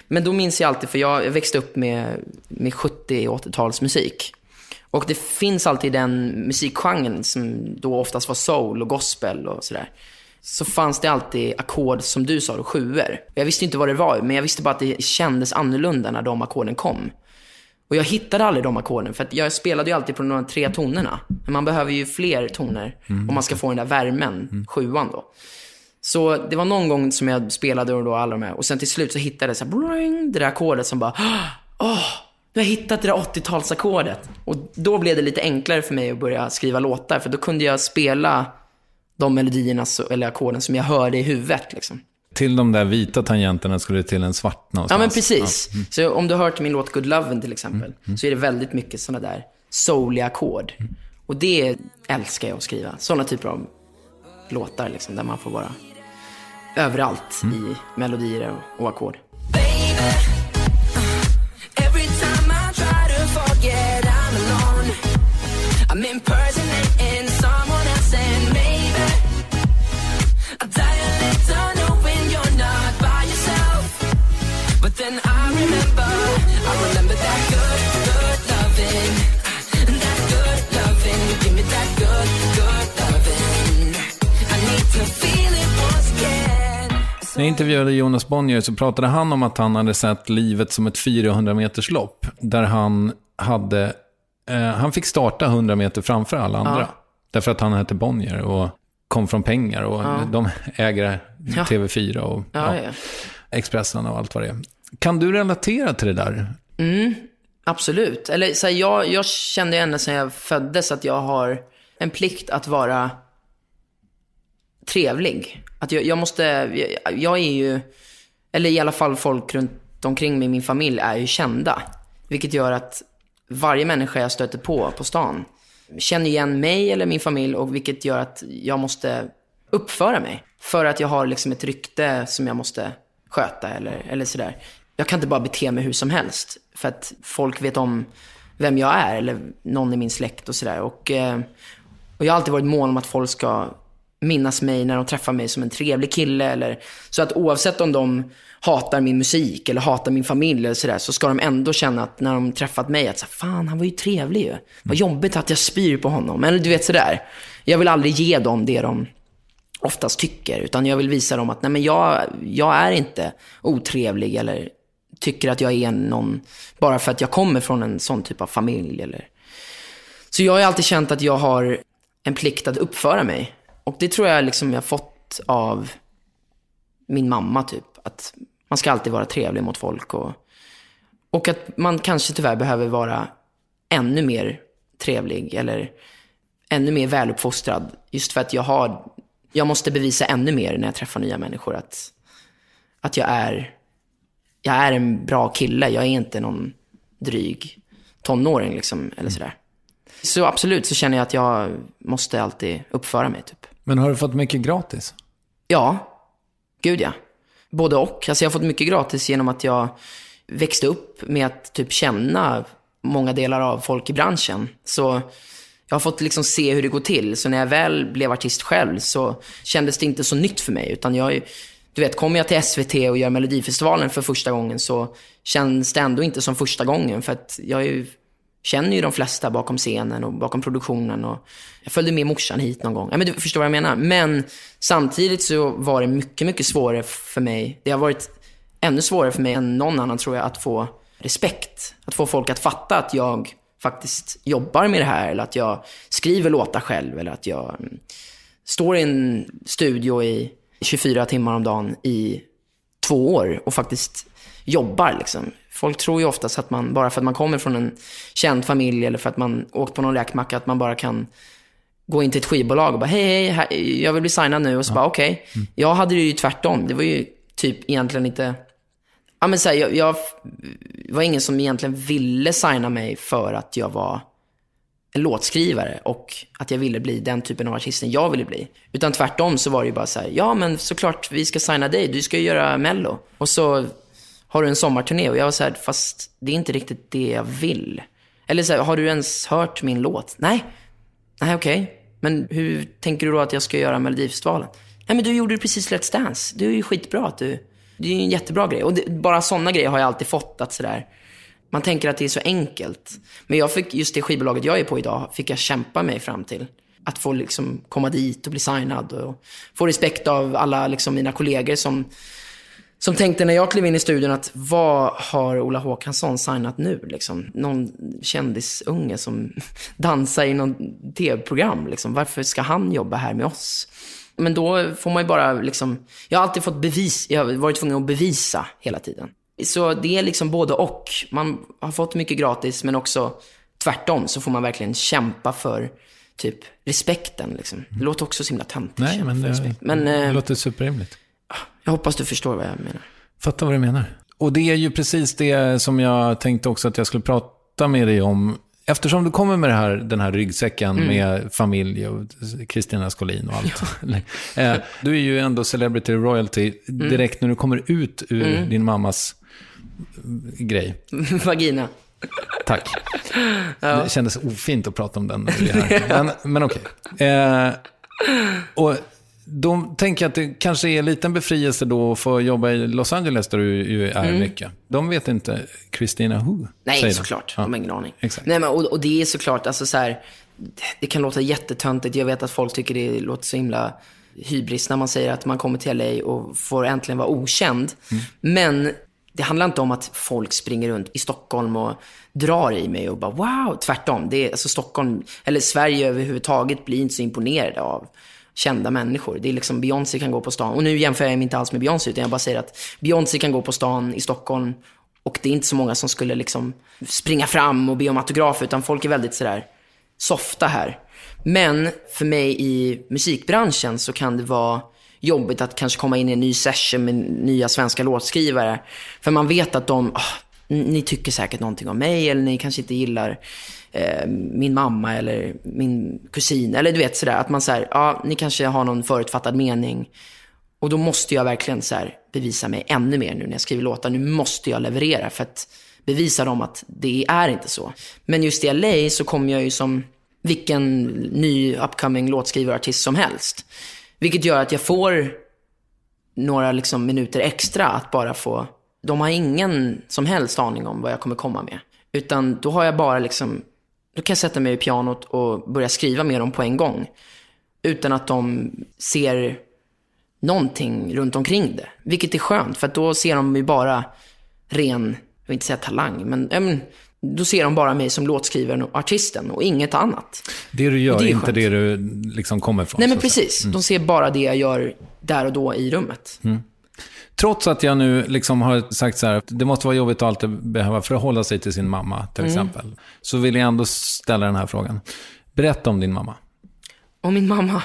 Men då minns jag alltid, för jag, jag växte upp med, med 70 och 80-talsmusik. Och det finns alltid den musikgenren som då oftast var soul och gospel och sådär. Så fanns det alltid ackord, som du sa, då, sjuor. Jag visste inte vad det var, men jag visste bara att det kändes annorlunda när de ackorden kom. Och jag hittade aldrig de ackorden, för att jag spelade ju alltid på de tre tonerna. Men man behöver ju fler toner om man ska få den där värmen, sjuan då. Så det var någon gång som jag spelade och då alla de här. Och sen till slut så hittade jag så här, bring, det där ackordet som bara, <gasps> åh, nu har jag hittat det där 80-talsackordet. Och då blev det lite enklare för mig att börja skriva låtar, för då kunde jag spela de melodierna, så- eller ackorden som jag hörde i huvudet liksom. Till de där vita tangenterna skulle det till en svart Ja någonstans. men precis. Så om du har hört min låt Good Lovin' till exempel, så är det väldigt mycket sådana där souliga ackord. Och det älskar jag att skriva. Sådana typer av låtar liksom, där man får vara överallt i melodier och, ackord. Every När jag intervjuade Jonas Bonnier så pratade han om att han hade sett livet som ett 400 meters lopp. Där han hade, eh, han fick starta 100 meter framför alla andra. Ja. Därför att han hette Bonnier och kom från pengar och de äger Ja. TV4 och Ja, ja, ja. Expressen och allt vad det är. Kan du relatera till det där? Absolut. Eller så här, jag, jag kände ända sedan jag föddes att jag har en plikt att vara trevlig. Att jag, jag måste, jag, jag är ju, eller i alla fall folk runt omkring mig, min familj, är ju kända. Vilket gör att varje människa jag stöter på på stan känner igen mig eller min familj och vilket gör att jag måste uppföra mig. För att jag har liksom ett rykte som jag måste sköta eller, eller sådär. Jag kan inte bara bete mig hur som helst. För att folk vet om vem jag är eller någon i min släkt och sådär. Och, eh, och jag har alltid varit mån om att folk ska minnas mig när de träffar mig som en trevlig kille. Eller, så att oavsett om de hatar min musik eller hatar min familj eller sådär, så ska de ändå känna att när de träffat mig, att så, fan han var ju trevlig ju. Vad jobbigt att jag spyr på honom. Eller du vet sådär. Jag vill aldrig ge dem det de oftast tycker. Utan jag vill visa dem att nej men jag, jag är inte otrevlig eller tycker att jag är någon bara för att jag kommer från en sån typ av familj. Eller. Så jag har alltid känt att jag har en plikt att uppföra mig. Och det tror jag liksom jag fått av min mamma typ. Att man ska alltid vara trevlig mot folk. Och, och att man kanske tyvärr behöver vara ännu mer trevlig eller ännu mer väluppfostrad. Just för att jag har, jag måste bevisa ännu mer när jag träffar nya människor att, att jag är, jag är en bra kille. Jag är inte någon dryg tonåring liksom, eller sådär. Så absolut så känner jag att jag måste alltid uppföra mig typ. Men har du fått mycket gratis? Ja, gud ja. Både och. Alltså jag har fått mycket gratis genom att jag växte upp med att typ känna många delar av folk i branschen. Så jag har fått liksom se hur det går till. Så när jag väl blev artist själv så kändes det inte så nytt för mig. Utan jag, du vet, kommer jag till SVT och gör Melodifestivalen för första gången så känns det ändå inte som första gången. För att jag är ju känner ju de flesta bakom scenen och bakom produktionen. Och jag följde med morsan hit någon gång. Ja, men du förstår vad jag menar. Men samtidigt så var det mycket, mycket svårare för mig. Det har varit ännu svårare för mig än någon annan tror jag att få respekt. Att få folk att fatta att jag faktiskt jobbar med det här. Eller att jag skriver låtar själv. Eller att jag mm, står i en studio i 24 timmar om dagen i två år och faktiskt jobbar. Liksom. Folk tror ju oftast att man, bara för att man kommer från en känd familj eller för att man åkt på någon räkmacka, att man bara kan gå in till ett skivbolag och bara hej, hej, jag vill bli signad nu. Och så ja. bara okej. Okay. Mm. Jag hade det ju tvärtom. Det var ju typ egentligen inte... Ja men så här, jag, jag var ingen som egentligen ville signa mig för att jag var en låtskrivare och att jag ville bli den typen av artisten jag ville bli. Utan tvärtom så var det ju bara så här, ja men såklart vi ska signa dig, du ska ju göra mello. Och så har du en sommarturné? Och jag var så här, fast det är inte riktigt det jag vill. Eller så här, har du ens hört min låt? Nej. Nej, okej. Okay. Men hur tänker du då att jag ska göra Melodifestivalen? Nej, men du gjorde ju precis Let's Dance. Du är ju skitbra. Att du, det är ju en jättebra grej. Och det, bara sådana grejer har jag alltid fått. att sådär, Man tänker att det är så enkelt. Men jag fick, just det skivbolaget jag är på idag, fick jag kämpa mig fram till. Att få liksom komma dit och bli signad. Och få respekt av alla liksom mina kollegor som som tänkte när jag klev in i studion att vad har Ola Håkansson signat nu? Liksom? Någon kändisunge som <laughs> dansar i någon tv-program. Liksom. Varför ska han jobba här med oss? Men då får man ju bara liksom, jag har alltid fått bevis, jag har varit tvungen att bevisa hela tiden. Så det är liksom både och. Man har fått mycket gratis men också tvärtom så får man verkligen kämpa för typ respekten. Liksom. Det låter också så himla töntigt. Nej, men det, men, det eh, låter superrimligt. Jag hoppas du förstår vad jag menar. Fattar vad du menar. Och det är ju precis det som jag tänkte också att jag skulle prata med dig om. Eftersom du kommer med här, den här ryggsäcken mm. med familj och Kristina Skolin och allt. Ja. <laughs> Eh, du är ju ändå celebrity royalty mm. direkt när du kommer ut ur mm. din mammas grej. <laughs> Vagina. Tack. Ja. Det kändes ofint att prata om den. <laughs> Men, men okej. Okay. Eh, och då tänker jag att det kanske är en liten befrielse då att få jobba i Los Angeles där du ju är mm. mycket. De vet inte Christina Who. Nej, såklart. Ja. De har ingen aning. Exakt. Nej, men, och, och det är såklart, alltså så här, det kan låta jättetöntigt. Jag vet att folk tycker det låter så himla hybris när man säger att man kommer till LA och får äntligen vara okänd. Mm. Men det handlar inte om att folk springer runt i Stockholm och drar i mig och bara wow. Tvärtom. Det är, alltså Stockholm, eller Sverige överhuvudtaget blir inte så imponerade av kända människor. Det är liksom Beyoncé kan gå på stan. Och nu jämför jag mig inte alls med Beyoncé, utan jag bara säger att Beyoncé kan gå på stan i Stockholm och det är inte så många som skulle liksom springa fram och be om autograf, utan folk är väldigt sådär softa här. Men för mig i musikbranschen så kan det vara jobbigt att kanske komma in i en ny session med nya svenska låtskrivare. För man vet att de, oh, ni tycker säkert någonting om mig eller ni kanske inte gillar Eh, min mamma eller min kusin. Eller du vet sådär, att man säger, ja, ni kanske har någon förutfattad mening. Och då måste jag verkligen så här, bevisa mig ännu mer nu när jag skriver låtar. Nu måste jag leverera för att bevisa dem att det är inte så. Men just i LA så kommer jag ju som vilken ny upcoming låtskrivarartist som helst. Vilket gör att jag får några liksom minuter extra att bara få... De har ingen som helst aning om vad jag kommer komma med. Utan då har jag bara liksom då kan jag sätta mig vid pianot och börja skriva med dem på en gång. Utan att de ser någonting runt omkring det. Vilket är skönt, för då ser de ju bara ren, jag vill inte säga talang, men, men då ser de bara mig som låtskrivaren och artisten och inget annat. Det du gör, Det är inte det du liksom kommer ifrån. Nej men precis, de ser bara det jag gör där och då i rummet. Trots att jag nu liksom har sagt så här, det måste vara jobbigt att alltid behöva förhålla sig till sin mamma, till Mm. exempel. Så vill jag ändå ställa den här frågan. Berätta om din mamma. Och min mamma.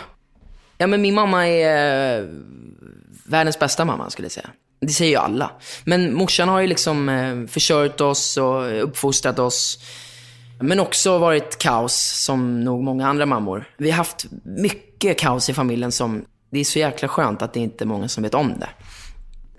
Ja men min mamma är eh, världens bästa mamma skulle jag säga. Det säger ju alla. Men morsan har ju liksom eh, försörjt oss och uppfostrat oss. Men också varit kaos som nog många andra mammor. Vi har haft mycket kaos i familjen som, det är så jäkla skönt att det inte är många som vet om det.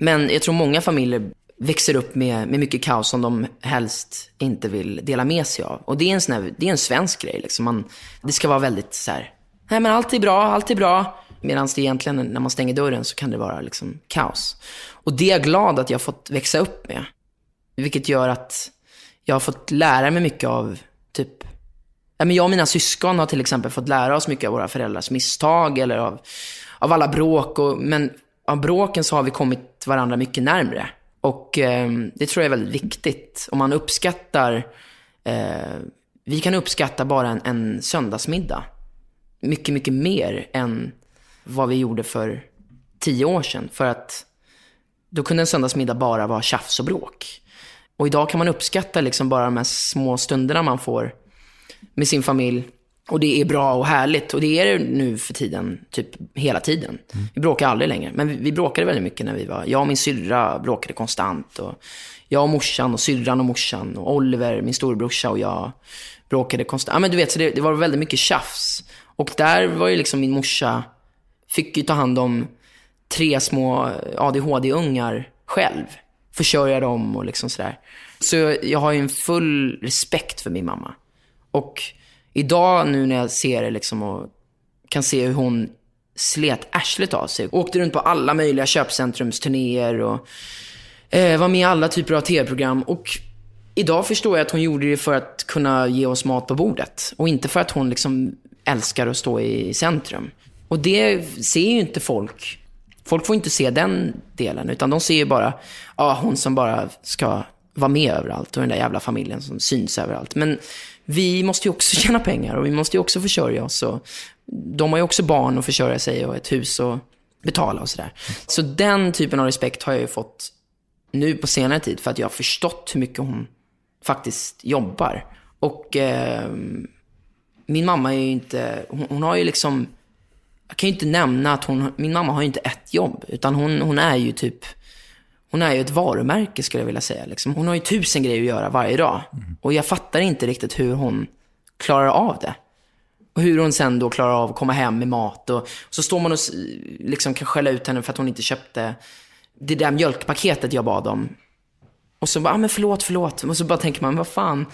Men jag tror många familjer växer upp med, med mycket kaos som de helst inte vill dela med sig av. Och det är en, sån här, det är en svensk grej. Liksom. Man, det ska vara väldigt så här, nej men allt är bra, allt är bra. Medan det egentligen, när man stänger dörren så kan det vara liksom kaos. Och det är jag glad att jag har fått växa upp med. Vilket gör att jag har fått lära mig mycket av, typ, ja, men jag och mina syskon har till exempel fått lära oss mycket av våra föräldrars misstag eller av, av alla bråk. Och, men av bråken så har vi kommit varandra mycket närmre. Och eh, det tror jag är väldigt viktigt. Om man uppskattar, eh, vi kan uppskatta bara en, en söndagsmiddag. Mycket, mycket mer än vad vi gjorde för tio år sedan. För att då kunde en söndagsmiddag bara vara tjafs och bråk. Och idag kan man uppskatta liksom bara de här små stunderna man får med sin familj. Och det är bra och härligt. Och det är det nu för tiden, typ hela tiden. Vi bråkar aldrig längre. Men vi, vi bråkade väldigt mycket när vi var, jag och min syrra bråkade konstant. Och jag och morsan och syrran och morsan och Oliver, min storebrorsa och jag bråkade konstant. Ja men du vet, så det, det var väldigt mycket tjafs. Och där var ju liksom min morsa, fick ju ta hand om tre små ADHD-ungar själv. Försörja dem och liksom sådär. Så jag har ju en full respekt för min mamma. Och idag nu när jag ser det liksom och kan se hur hon slet arslet av sig. Åkte runt på alla möjliga köpcentrumsturnéer och eh, var med i alla typer av tv-program. Och idag förstår jag att hon gjorde det för att kunna ge oss mat på bordet. Och inte för att hon liksom älskar att stå i centrum. Och det ser ju inte folk. Folk får inte se den delen, utan de ser ju bara, ja, hon som bara ska vara med överallt och den där jävla familjen som syns överallt. Men vi måste ju också <laughs> tjäna pengar och vi måste ju också försörja oss. Och de har ju också barn att försörja sig och ett hus att betala och sådär. Så den typen av respekt har jag ju fått nu på senare tid för att jag har förstått hur mycket hon faktiskt jobbar. Och eh, min mamma är ju inte, hon, hon har ju liksom, jag kan ju inte nämna att hon, min mamma har ju inte ett jobb, utan hon, hon är ju typ, hon är ju ett varumärke skulle jag vilja säga. Liksom. Hon har ju tusen grejer att göra varje dag. Och jag fattar inte riktigt hur hon klarar av det. Och hur hon sen då klarar av att komma hem med mat. Och, så står man och liksom kan skälla ut henne för att hon inte köpte det där mjölkpaketet jag bad om. Och så bara, ah, men förlåt, förlåt. Och så bara tänker man, vad fan.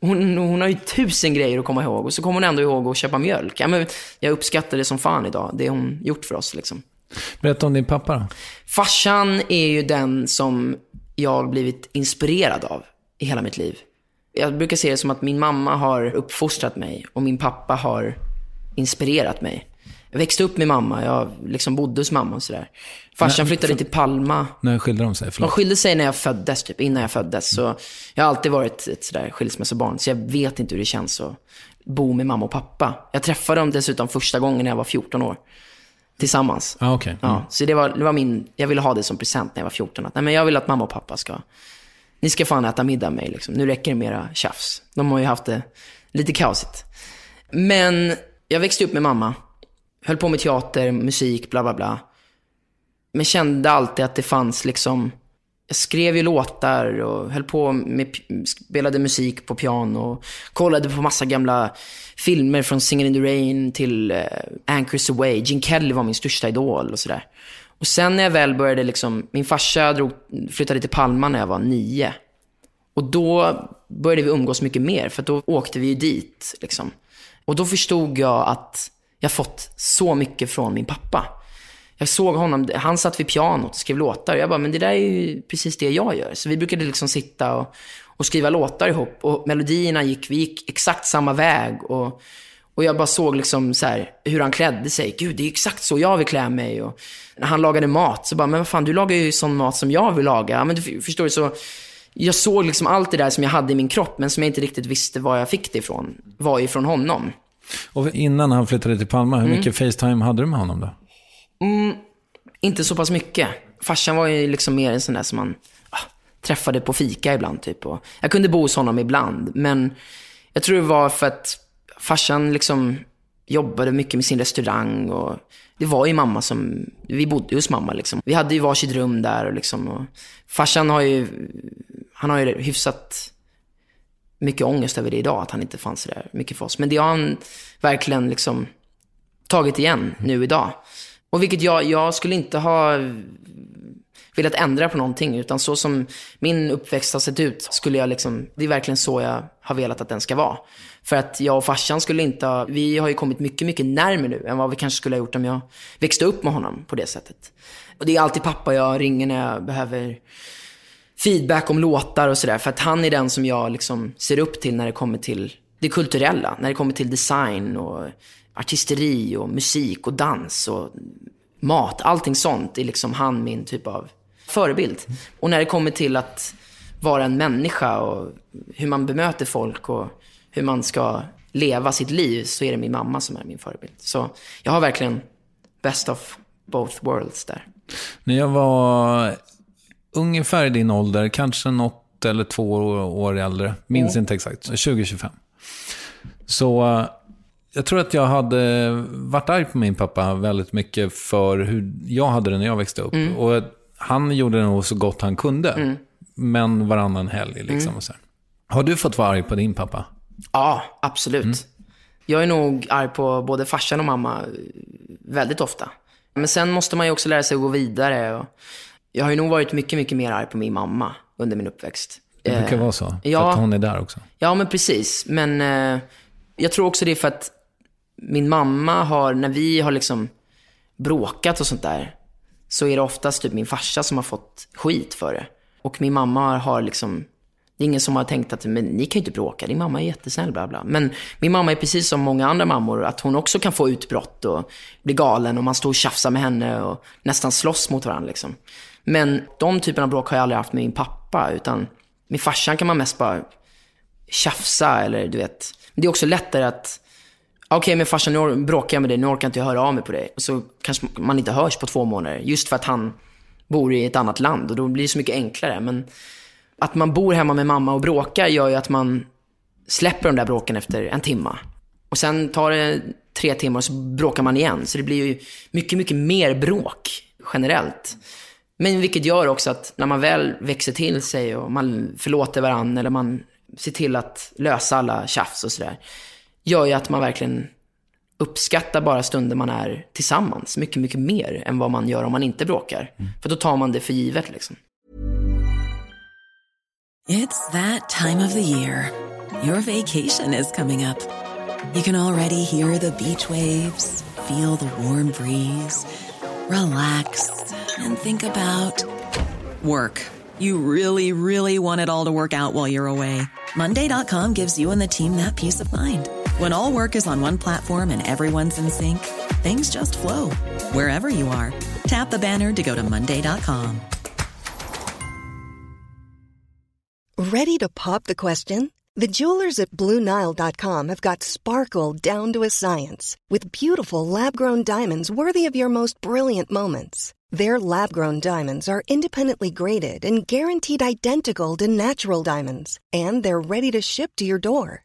Hon, hon har ju tusen grejer att komma ihåg. Och så kommer hon ändå ihåg att köpa mjölk. Ja, men jag uppskattar det som fan idag. Det hon gjort för oss liksom. Berätta om din pappa då. Farsan är ju den som jag blivit inspirerad av i hela mitt liv. Jag brukar se det som att min mamma har uppfostrat mig och min pappa har inspirerat mig. Jag växte upp med mamma, jag liksom bodde hos mamma och sådär. Farsan flyttade till Palma. När skilde de sig? De Förlåt. skilde sig när jag föddes, typ innan jag föddes. Så jag har alltid varit ett sådär skilsmässobarn, så jag vet inte hur det känns att bo med mamma och pappa. Jag träffade dem dessutom första gången när jag var 14 år. Tillsammans. Ah, okej. Mm. Ja, så det var, det var min, jag ville ha det som present när jag var 14. Att, nej, men jag vill att mamma och pappa ska, ni ska fan äta middag med mig liksom. Nu räcker det med era tjafs. De har ju haft det lite kaosigt. Men jag växte upp med mamma. Höll på med teater, musik, bla bla bla. Men kände alltid att det fanns liksom, jag skrev ju låtar och höll på med, spelade musik på piano. Kollade på massa gamla filmer från Singin' in the Rain till uh, Anchors Away. Gene Kelly var min största idol och sådär. Och sen när jag väl började liksom, min farsa drog, flyttade till Palma när jag var nio. Och då började vi umgås mycket mer, för då åkte vi ju dit. Liksom. Och då förstod jag att jag fått så mycket från min pappa. Jag såg honom, han satt vid pianot och skrev låtar. Jag bara, men det där är ju precis det jag gör. Så vi brukade liksom sitta och, och skriva låtar ihop. Och melodierna gick, vi gick exakt samma väg. Och, och jag bara såg liksom så här, hur han klädde sig. Gud, det är exakt så jag vill klä mig. Och när han lagade mat så bara, men vad fan, du lagar ju sån mat som jag vill laga. Ja, men du förstår du, så jag såg liksom allt det där som jag hade i min kropp, men som jag inte riktigt visste var jag fick det ifrån, var ju från honom. Och innan han flyttade till Palma, hur Mm. mycket Facetime hade du med honom då? Mm, inte så pass mycket. Farsan var ju liksom mer en sån där som man ah, träffade på fika ibland typ. Och jag kunde bo hos honom ibland, men jag tror det var för att farsan liksom jobbade mycket med sin restaurang och det var ju mamma som, vi bodde hos mamma liksom. Vi hade ju varsitt rum där och liksom, och farsan har ju, han har ju hyfsat mycket ångest över det idag, att han inte fanns där mycket för oss. Men det har han verkligen liksom tagit igen nu idag. Och vilket jag, jag skulle inte ha velat ändra på någonting, utan så som min uppväxt har sett ut, skulle jag liksom, det är verkligen så jag har velat att den ska vara. För att jag och farsan skulle inte ha, vi har ju kommit mycket, mycket närmare nu än vad vi kanske skulle ha gjort om jag växte upp med honom på det sättet. Och det är alltid pappa jag ringer när jag behöver feedback om låtar och sådär. För att han är den som jag liksom ser upp till när det kommer till det kulturella. När det kommer till design och artisteri och musik och dans och mat. Allting sånt är liksom han min typ av förebild. Och när det kommer till att vara en människa och hur man bemöter folk och hur man ska leva sitt liv så är det min mamma som är min förebild. Så jag har verkligen best of both worlds där. När jag var ungefär i din ålder, kanske något eller två år äldre, minns inte exakt, 2025. Så jag tror att jag hade varit arg på min pappa väldigt mycket för hur jag hade det när jag växte upp. Och han gjorde nog så gott han kunde. Men varannan helg liksom. Och så här. Har du fått vara arg på din pappa? Ja, absolut. Jag är nog arg på både farsan och mamma väldigt ofta. Men sen måste man ju också lära sig att gå vidare. Och jag har ju nog varit mycket, mycket mer arg på min mamma under min uppväxt. Det brukar Eh, vara så. För ja. att hon är där också. Ja, men precis. Men eh, jag tror också det är för att min mamma har, när vi har liksom bråkat och sånt där, så är det oftast typ min farsa som har fått skit för det. Och min mamma har liksom, det är ingen som har tänkt att, men ni kan ju inte bråka, din mamma är jättesnäll, bla bla. Men min mamma är precis som många andra mammor, att hon också kan få utbrott och bli galen och man står och tjafsar med henne och nästan slåss mot varandra liksom. Men de typerna av bråk har jag aldrig haft med min pappa, utan med farsan kan man mest bara tjafsa eller du vet. Men det är också lättare att, okej men farsan nu bråkar jag med dig, nu orkar inte jag höra av mig på dig. Och så kanske man inte hörs på två månader, just för att han bor i ett annat land och då blir det så mycket enklare. Men att man bor hemma med mamma och bråkar gör ju att man släpper de där bråken efter en timma. Och sen tar det tre timmar och så bråkar man igen. Så det blir ju mycket, mycket mer bråk generellt. Men vilket gör också att när man väl växer till sig och man förlåter varandra eller man ser till att lösa alla tjafs och sådär. Gör ju att man verkligen uppskattar bara stunder man är tillsammans. Mycket, mycket mer än vad man gör om man inte bråkar. Mm. För då tar man det för givet liksom. It's that time of the year. Your vacation is coming up. You can already hear the beach waves, feel the warm breeze, relax, and think about work. You really, really want it all to work out while you're away. Monday.com gives you and the team that peace of mind. When all work is on one platform and everyone's in sync, things just flow wherever you are. Tap the banner to go to Monday.com. Ready to pop the question? The jewelers at BlueNile.com have got sparkle down to a science with beautiful lab grown diamonds worthy of your most brilliant moments. Their lab grown diamonds are independently graded and guaranteed identical to natural diamonds, and they're ready to ship to your door.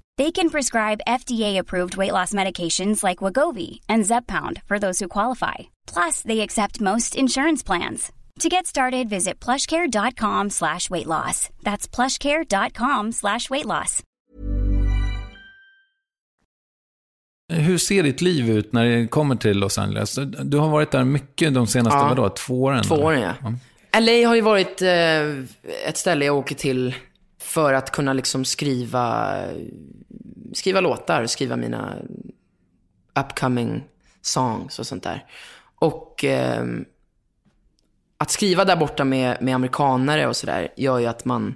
They can prescribe FDA-approved weight loss medications like Wagovi and Zepbound for those who qualify. Plus, they accept most insurance plans. To get started, visit plushcare.com slash weight loss. That's plushcare.com slash weight loss. Hur ser ditt liv ut när det kommer till Los Angeles? Du har varit där mycket de senaste, Ja. vadå, två åren? Två åren, ja. LA har ju varit eh, ett ställe jag åker till för att kunna liksom skriva, skriva låtar, skriva mina upcoming songs och sånt där. Och eh, att skriva där borta med, med amerikanare och sådär gör ju att man,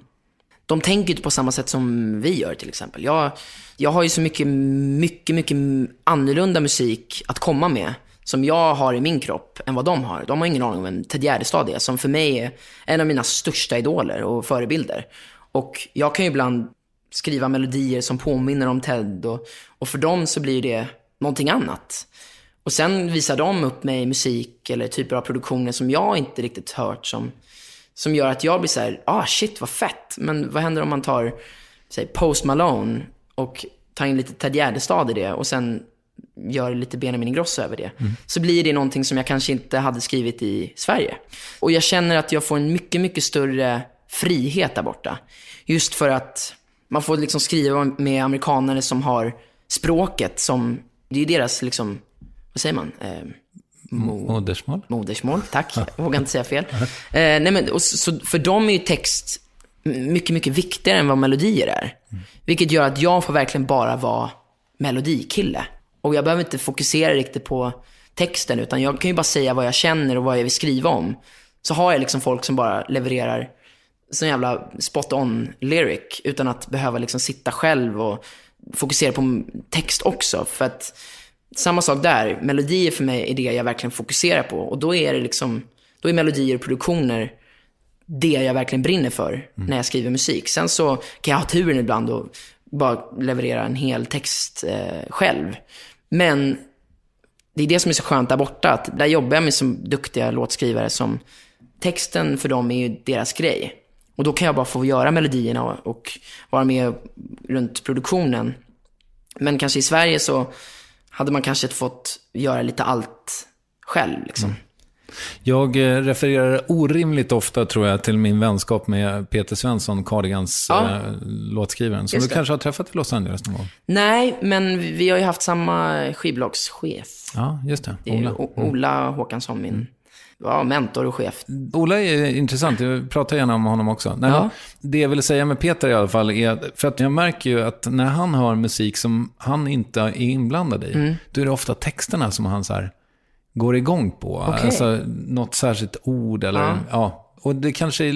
de tänker ju inte på samma sätt som vi gör till exempel. Jag, jag har ju så mycket, mycket, mycket annorlunda musik att komma med som jag har i min kropp än vad de har. De har ingen aning om vem Ted Gärdestad är, som för mig är en av mina största idoler och förebilder. Och jag kan ju ibland skriva melodier som påminner om Ted och, och för dem så blir det någonting annat. Och sen visar de upp mig musik eller typer av produktioner som jag inte riktigt hört som, som gör att jag blir så här, ah shit vad fett. Men vad händer om man tar, säg Post Malone och tar in lite Ted Gärdestad i det och sen gör lite Benjamin Ingrosso över det. Så blir det någonting som jag kanske inte hade skrivit i Sverige. Och jag känner att jag får en mycket, mycket större frihet där borta. Just för att man får liksom skriva med amerikanare som har språket som, det är deras liksom, vad säger man? Eh, mo- Modersmål? Modersmål, tack. Jag vågar inte säga fel. <laughs> Eh, nej men, och så, så för dem är ju text mycket, mycket viktigare än vad melodier är. Vilket gör att jag får verkligen bara vara melodikille. Och jag behöver inte fokusera riktigt på texten, utan jag kan ju bara säga vad jag känner och vad jag vill skriva om. Så har jag liksom folk som bara levererar sån jävla spot on lyric utan att behöva liksom sitta själv och fokusera på text också. För att samma sak där, melodier för mig är det jag verkligen fokuserar på. Och då är det liksom, då är melodier och produktioner det jag verkligen brinner för när jag skriver musik. Sen så kan jag ha turen ibland och bara leverera en hel text eh, själv. Men det är det som är så skönt där borta, att där jobbar jag med så duktiga låtskrivare som texten för dem är ju deras grej. Och då kan jag bara få göra melodierna och, och vara med runt produktionen. Men kanske i Sverige så hade man kanske fått göra lite allt själv. Liksom. Jag eh, refererar orimligt ofta, tror jag, till min vänskap med Peter Svensson, Cardigans Ja. eh, låtskrivaren, som du kanske har träffat i Los Angeles någon gång. Nej, men vi har ju haft samma skivbolagschef. Ja, just det. Det är Ola. Ola, Ola Håkansson, min ja, mentor och chef. Ola är intressant, jag pratar gärna om honom också. Nej, Ja. Det jag vill säga med Peter i alla fall är, för att jag märker ju att när han hör musik som han inte är inblandad i, Mm. då är det ofta texterna som han så här går igång på. Okej. Alltså något särskilt ord eller, ja. Ja. Och det kanske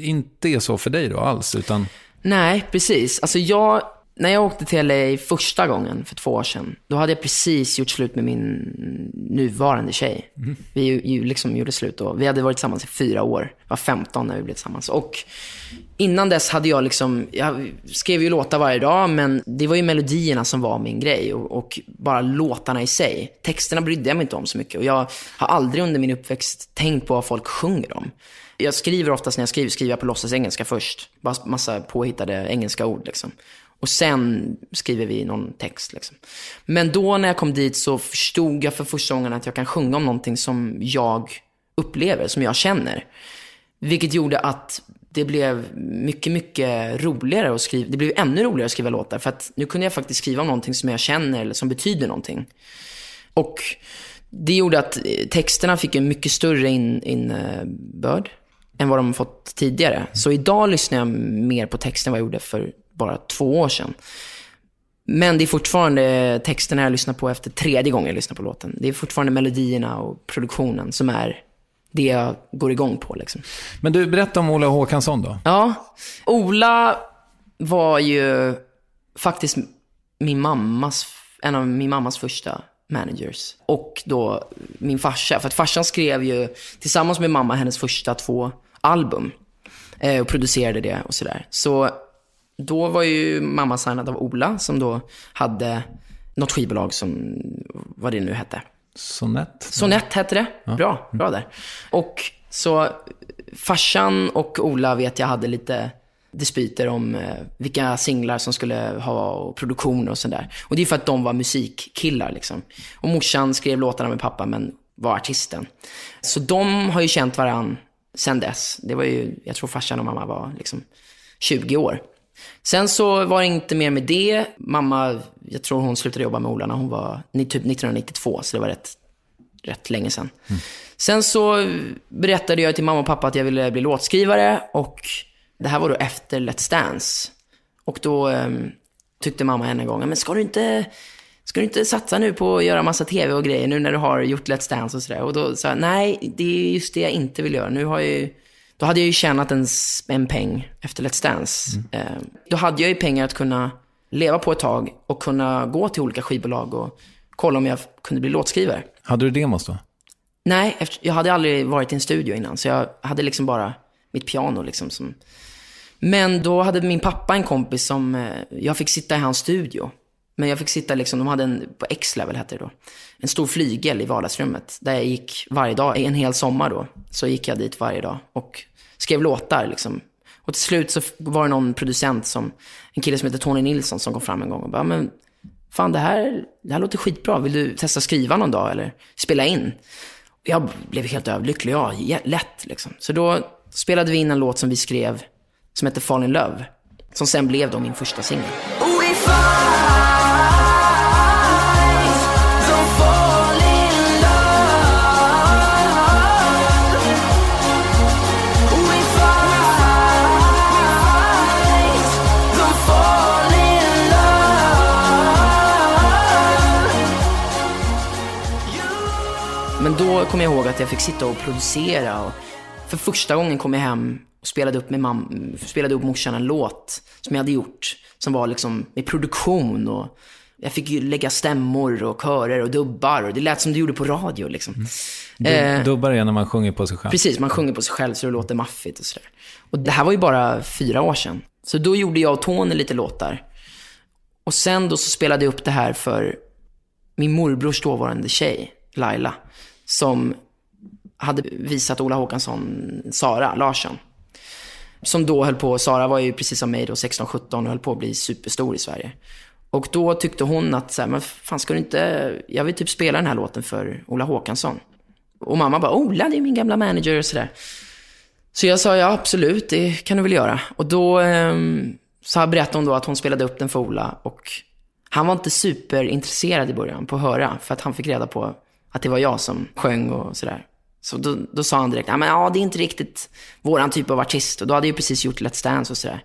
inte är så för dig då alls, utan Nej, precis. Alltså jag, när jag åkte till LA första gången för två år sedan, då hade jag precis gjort slut med min nuvarande tjej. Vi ju, ju liksom gjorde slut då. Vi hade varit tillsammans i fyra år. Jag var 15 när vi blev tillsammans. Och innan dess hade jag liksom, jag skrev ju låtar varje dag, men det var ju melodierna som var min grej och, och bara låtarna i sig. Texterna brydde jag mig inte om så mycket och jag har aldrig under min uppväxt tänkt på vad folk sjunger om. Jag skriver oftast när jag skriver, skriver jag på låtsas engelska först. Bara massa påhittade engelska ord liksom. Och sen skriver vi någon text liksom. Men då när jag kom dit så förstod jag för första gången att jag kan sjunga om någonting som jag upplever, som jag känner. Vilket gjorde att det blev mycket, mycket roligare att skriva. Det blev ännu roligare att skriva låtar. För att nu kunde jag faktiskt skriva om någonting som jag känner eller som betyder någonting. Och det gjorde att eh, texterna fick en mycket större innebörd in- innebörd än vad de fått tidigare. Så idag lyssnar jag mer på texten än vad jag gjorde för bara två år sedan. Men det är fortfarande texterna jag lyssnar på efter tredje gången jag lyssnar på låten. Det är fortfarande melodierna och produktionen som är det jag går igång på. Liksom. Men du, berätta om Ola Håkansson då. Ja, Ola var ju faktiskt min mammas, en av min mammas första managers. Och då min farsa, för att farsan skrev ju tillsammans med mamma hennes första två album. Eh, och producerade det och sådär. Så då var ju mamma signad av Ola som då hade något skivbolag som, vad det nu hette. Sonett? Sonett hette det. Bra, bra där. Och så farsan och Ola vet jag hade lite dispyter om eh, vilka singlar som skulle ha och produktion och sådär. Och det är för att de var musikkillar liksom. Och morsan skrev låtarna med pappa men var artisten. Så de har ju känt varann sen dess. Det var ju, jag tror farsan och mamma var liksom 20 år. Sen så var det inte mer med det. Mamma, jag tror hon slutade jobba med Ola när hon var typ 1992, så det var rätt, rätt länge sedan. Sen så berättade jag till mamma och pappa att jag ville bli låtskrivare och det här var då efter Let's Dance. Och då ehm, tyckte mamma en gång, men ska du inte, ska du inte satsa nu på att göra massa tv och grejer nu när du har gjort Let's Dance och sådär? Och då sa jag, nej, det är just det jag inte vill göra. Nu har jag ju, då hade jag ju tjänat en, en peng efter Let's Dance. Eh, då hade jag ju pengar att kunna leva på ett tag och kunna gå till olika skivbolag och kolla om jag kunde bli låtskrivare. Hade du demos då? Nej, efter, jag hade aldrig varit i en studio innan, så jag hade liksom bara mitt piano liksom. Som... Men då hade min pappa en kompis som, eh, jag fick sitta i hans studio. Men jag fick sitta liksom, de hade en, på X-level hette det då, en stor flygel i vardagsrummet. Där jag gick varje dag, en hel sommar då, så gick jag dit varje dag och skrev låtar liksom. Och till slut så var det någon producent som, en kille som heter Tony Nilsson som kom fram en gång och bara, men fan det här, det här låter skitbra, vill du testa skriva någon dag eller spela in? Jag blev helt överlycklig, ja, lätt liksom. Så då spelade vi in en låt som vi skrev, som heter Fall in Love. Som sen blev då min första singel. Men då kom jag ihåg att jag fick sitta och producera. Och för första gången kom jag hem och spelade upp med mam- spelade upp morsan en låt som jag hade gjort. Som var liksom med produktion och jag fick ju lägga stämmor och körer och dubbar. Och det lät som du gjorde på radio liksom. Eh, Dubbar är när man sjunger på sig själv. Precis, man sjunger på sig själv så det låter maffigt och sådär. Och det här var ju bara fyra år sedan. Så då gjorde jag och Tony lite låtar. Och sen då så spelade jag upp det här för min morbrors dåvarande tjej, Laila, som hade visat Ola Håkansson Sara Larsson. Som då höll på, Sara var ju precis som mig då, 16-17 och höll på att bli superstor i Sverige. Och då tyckte hon att, så här, men fan ska du inte, jag vill typ spela den här låten för Ola Håkansson. Och mamma bara, Ola det är min gamla manager och sådär. Så jag sa, ja absolut, det kan du väl göra. Och då ehm, så berättade hon då att hon spelade upp den för Ola och han var inte superintresserad i början på att höra, för att han fick reda på att det var jag som sjöng och sådär. Så då, då sa han direkt, ja men ja, det är inte riktigt våran typ av artist. Och då hade jag ju precis gjort Let's Dance och sådär.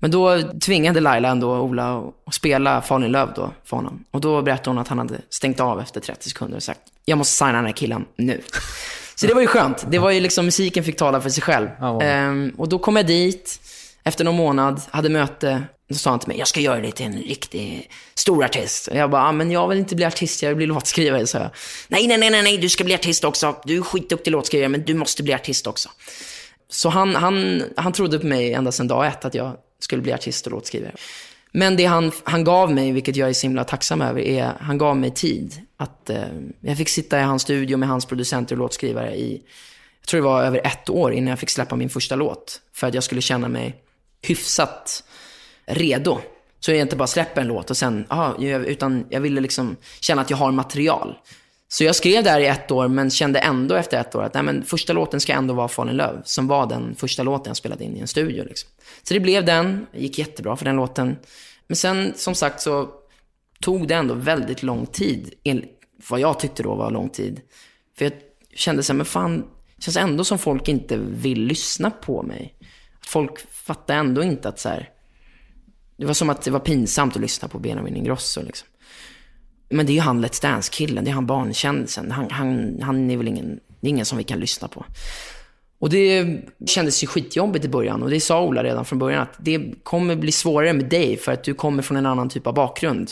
Men då tvingade Laila ändå Ola att spela Fall in Love då för honom. Och då berättade hon att han hade stängt av efter 30 sekunder och sagt, jag måste signa den här killen nu. Så det var ju skönt. Det var ju liksom, musiken fick tala för sig själv. Ja. Ehm, och då kom jag dit, efter någon månad, hade möte. Då sa han till mig, jag ska göra dig till en riktig stor artist. Och jag bara, ah, men jag vill inte bli artist, jag vill bli låtskrivare, sa jag. Nej, nej, nej, nej, nej, du ska bli artist också. Du är skitduktig låtskrivare, men du måste bli artist också. Så han, han, han trodde på mig ända sedan dag ett att jag skulle bli artist och låtskrivare. Men det han, han gav mig, vilket jag är så himla tacksam över, är han gav mig tid. Att eh, jag fick sitta i hans studio med hans producenter och låtskrivare i, jag tror det var över ett år innan jag fick släppa min första låt. För att jag skulle känna mig hyfsat redo. Så jag inte bara släpper en låt och sen, aha, jag- utan jag ville liksom känna att jag har material. Så jag skrev där i ett år, men kände ändå efter ett år att nej, men första låten ska ändå vara Fall in Love, som var den första låten jag spelade in i en studio. Liksom. Så det blev den, det gick jättebra för den låten. Men sen, som sagt, så tog det ändå väldigt lång tid, vad jag tyckte då var lång tid. För jag kände så här, men fan, det känns ändå som folk inte vill lyssna på mig. Folk fattar ändå inte att så här, det var som att det var pinsamt att lyssna på Benjamin Ingrosso liksom. Men det är ju han Let's Dance-killen, det är han barnkändisen. Han, han, han är väl ingen, det är ingen som vi kan lyssna på. Och det kändes ju skitjobbigt i början och det sa Ola redan från början att det kommer bli svårare med dig för att du kommer från en annan typ av bakgrund.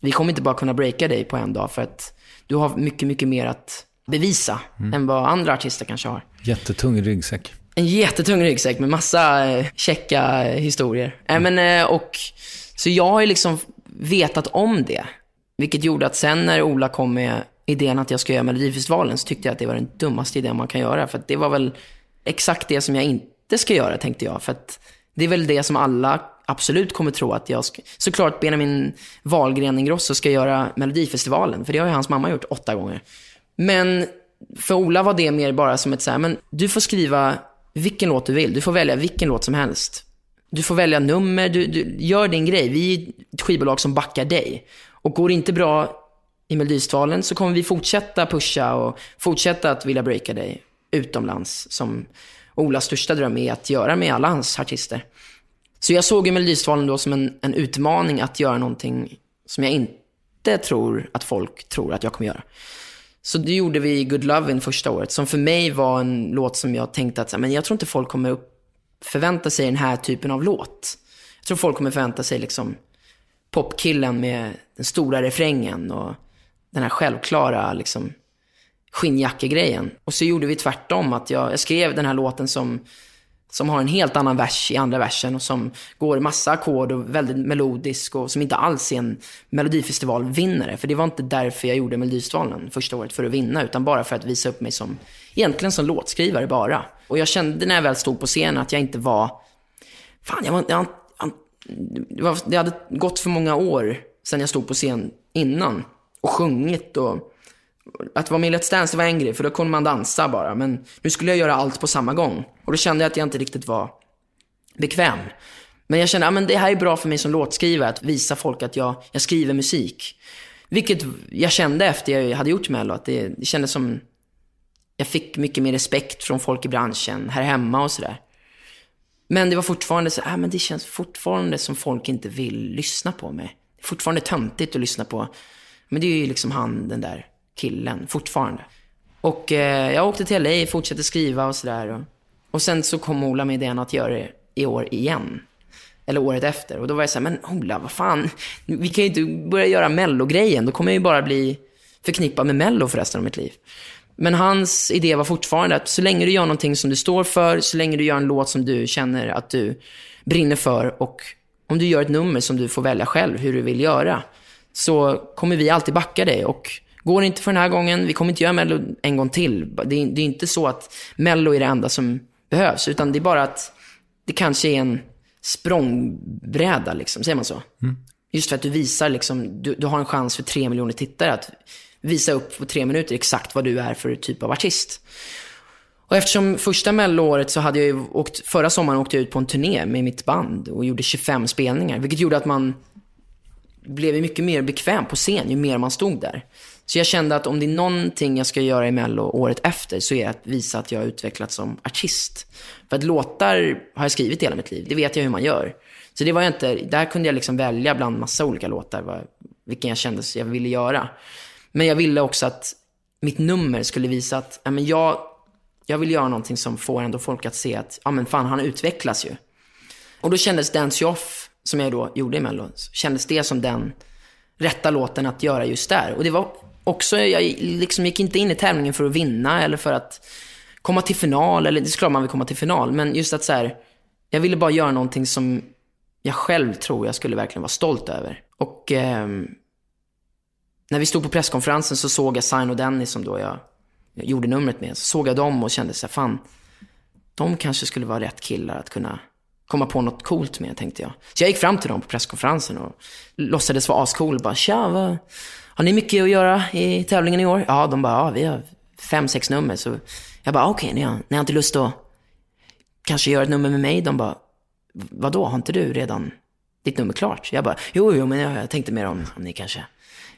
Vi kommer inte bara kunna breaka dig på en dag för att du har mycket, mycket mer att bevisa än vad andra artister kanske har. Jättetung ryggsäck. En jättetung ryggsäck med massa eh, eh, historier. Äh, men, eh, och, så jag har ju liksom vetat om det. Vilket gjorde att sen när Ola kom med idén att jag ska göra Melodifestivalen så tyckte jag att det var den dummaste idén man kan göra. För det var väl exakt det som jag inte ska göra tänkte jag. För det är väl det som alla absolut kommer tro att jag ska... Såklart Benjamin Wahlgren Ingrosso ska göra Melodifestivalen. För det har ju hans mamma gjort åtta gånger. Men för Ola var det mer bara som ett så här, men du får skriva vilken låt du vill. Du får välja vilken låt som helst. du får välja nummer, du, du gör din grej. Vi är ett skivbolag som backar dig. Och går det inte bra i Melodifestivalen så kommer vi fortsätta pusha och fortsätta att vilja breaka dig utomlands. Som Olas största dröm är att göra med alla hans artister. Så jag såg ju Melodifestivalen då som en, en utmaning att göra någonting som jag inte tror att folk tror att jag kommer göra. Så det gjorde vi Good Lovin' första året, som för mig var en låt som jag tänkte att men jag tror inte folk kommer upp, förvänta sig den här typen av låt. Jag tror folk kommer förvänta sig liksom popkillen med den stora refrängen och den här självklara liksom skinnjackegrejen. Och så gjorde vi tvärtom, att jag, jag skrev den här låten som som har en helt annan vers i andra versen och som går massa ackord och väldigt melodisk och som inte alls är en melodifestivalvinnare. För det var inte därför jag gjorde Melodifestivalen första året, för att vinna, utan bara för att visa upp mig som, egentligen som låtskrivare bara. Och jag kände när jag väl stod på scenen att jag inte var, fan jag var, jag, jag, det, var, det hade gått för många år sedan jag stod på scen innan och sjungit och att vara med i Let's Dance det var en grej, för då kunde man dansa bara. Men nu skulle jag göra allt på samma gång. Och då kände jag att jag inte riktigt var bekväm. Men jag kände att ja, det här är bra för mig som låtskrivare, att visa folk att jag, jag skriver musik. Vilket jag kände efter jag hade gjort Mello, att det, det kändes som... Jag fick mycket mer respekt från folk i branschen, här hemma och sådär. Men det var fortfarande så, äh, men det känns fortfarande som folk inte vill lyssna på mig. Det är fortfarande töntigt att lyssna på. Men det är ju liksom han, den där killen, fortfarande. Och eh, jag åkte till LA, fortsatte skriva och sådär. Och, och sen så kom Ola med idén att göra det i år igen. Eller året efter. Och då var jag såhär, men Ola, vad fan. Vi kan ju inte börja göra mellogrejen. Då kommer jag ju bara bli förknippad med mello för resten av mitt liv. Men hans idé var fortfarande att så länge du gör någonting som du står för, så länge du gör en låt som du känner att du brinner för och om du gör ett nummer som du får välja själv hur du vill göra, så kommer vi alltid backa dig. Och Går det inte för den här gången, vi kommer inte göra Mello en gång till. Det är, det är inte så att Mello är det enda som behövs, utan det är bara att det kanske är en språngbräda, liksom. säger man så? Mm. Just för att du visar, liksom, du, du har en chans för tre miljoner tittare att visa upp på tre minuter exakt vad du är för typ av artist. Och eftersom första melloåret så hade jag åkt, förra sommaren åkte jag ut på en turné med mitt band och gjorde 25 spelningar. Vilket gjorde att man blev mycket mer bekväm på scen ju mer man stod där. Så jag kände att om det är någonting jag ska göra i Mello året efter så är det att visa att jag har utvecklats som artist. För att låtar har jag skrivit hela mitt liv. Det vet jag hur man gör. Så det var jag inte, där kunde jag liksom välja bland massa olika låtar vilken jag kände jag ville göra. Men jag ville också att mitt nummer skulle visa att ja, men jag, jag vill göra någonting som får ändå folk att se att ja, men fan, han utvecklas ju. Och då kändes Dance You Off, som jag då gjorde i Mello, kändes det som den rätta låten att göra just där. Och det var också, jag liksom gick inte in i tävlingen för att vinna eller för att komma till final. Eller det är klart man vill komma till final. Men just att så här, jag ville bara göra någonting som jag själv tror jag skulle verkligen vara stolt över. Och eh, när vi stod på presskonferensen så såg jag Sign och Dennis som då jag, jag gjorde numret med. Så såg jag dem och kände så här, fan, de kanske skulle vara rätt killar att kunna komma på något coolt med, tänkte jag. Så jag gick fram till dem på presskonferensen och låtsades vara ascool. Bara, tja, vad, har ni mycket att göra i tävlingen i år? Ja, de bara, ja, vi har fem, sex nummer. Så jag bara, okej, okay, ni, har, ni har inte lust att kanske göra ett nummer med mig? De bara, vadå, har inte du redan ditt nummer klart? Jag bara, jo, jo, men jag, jag tänkte mer om, om ni kanske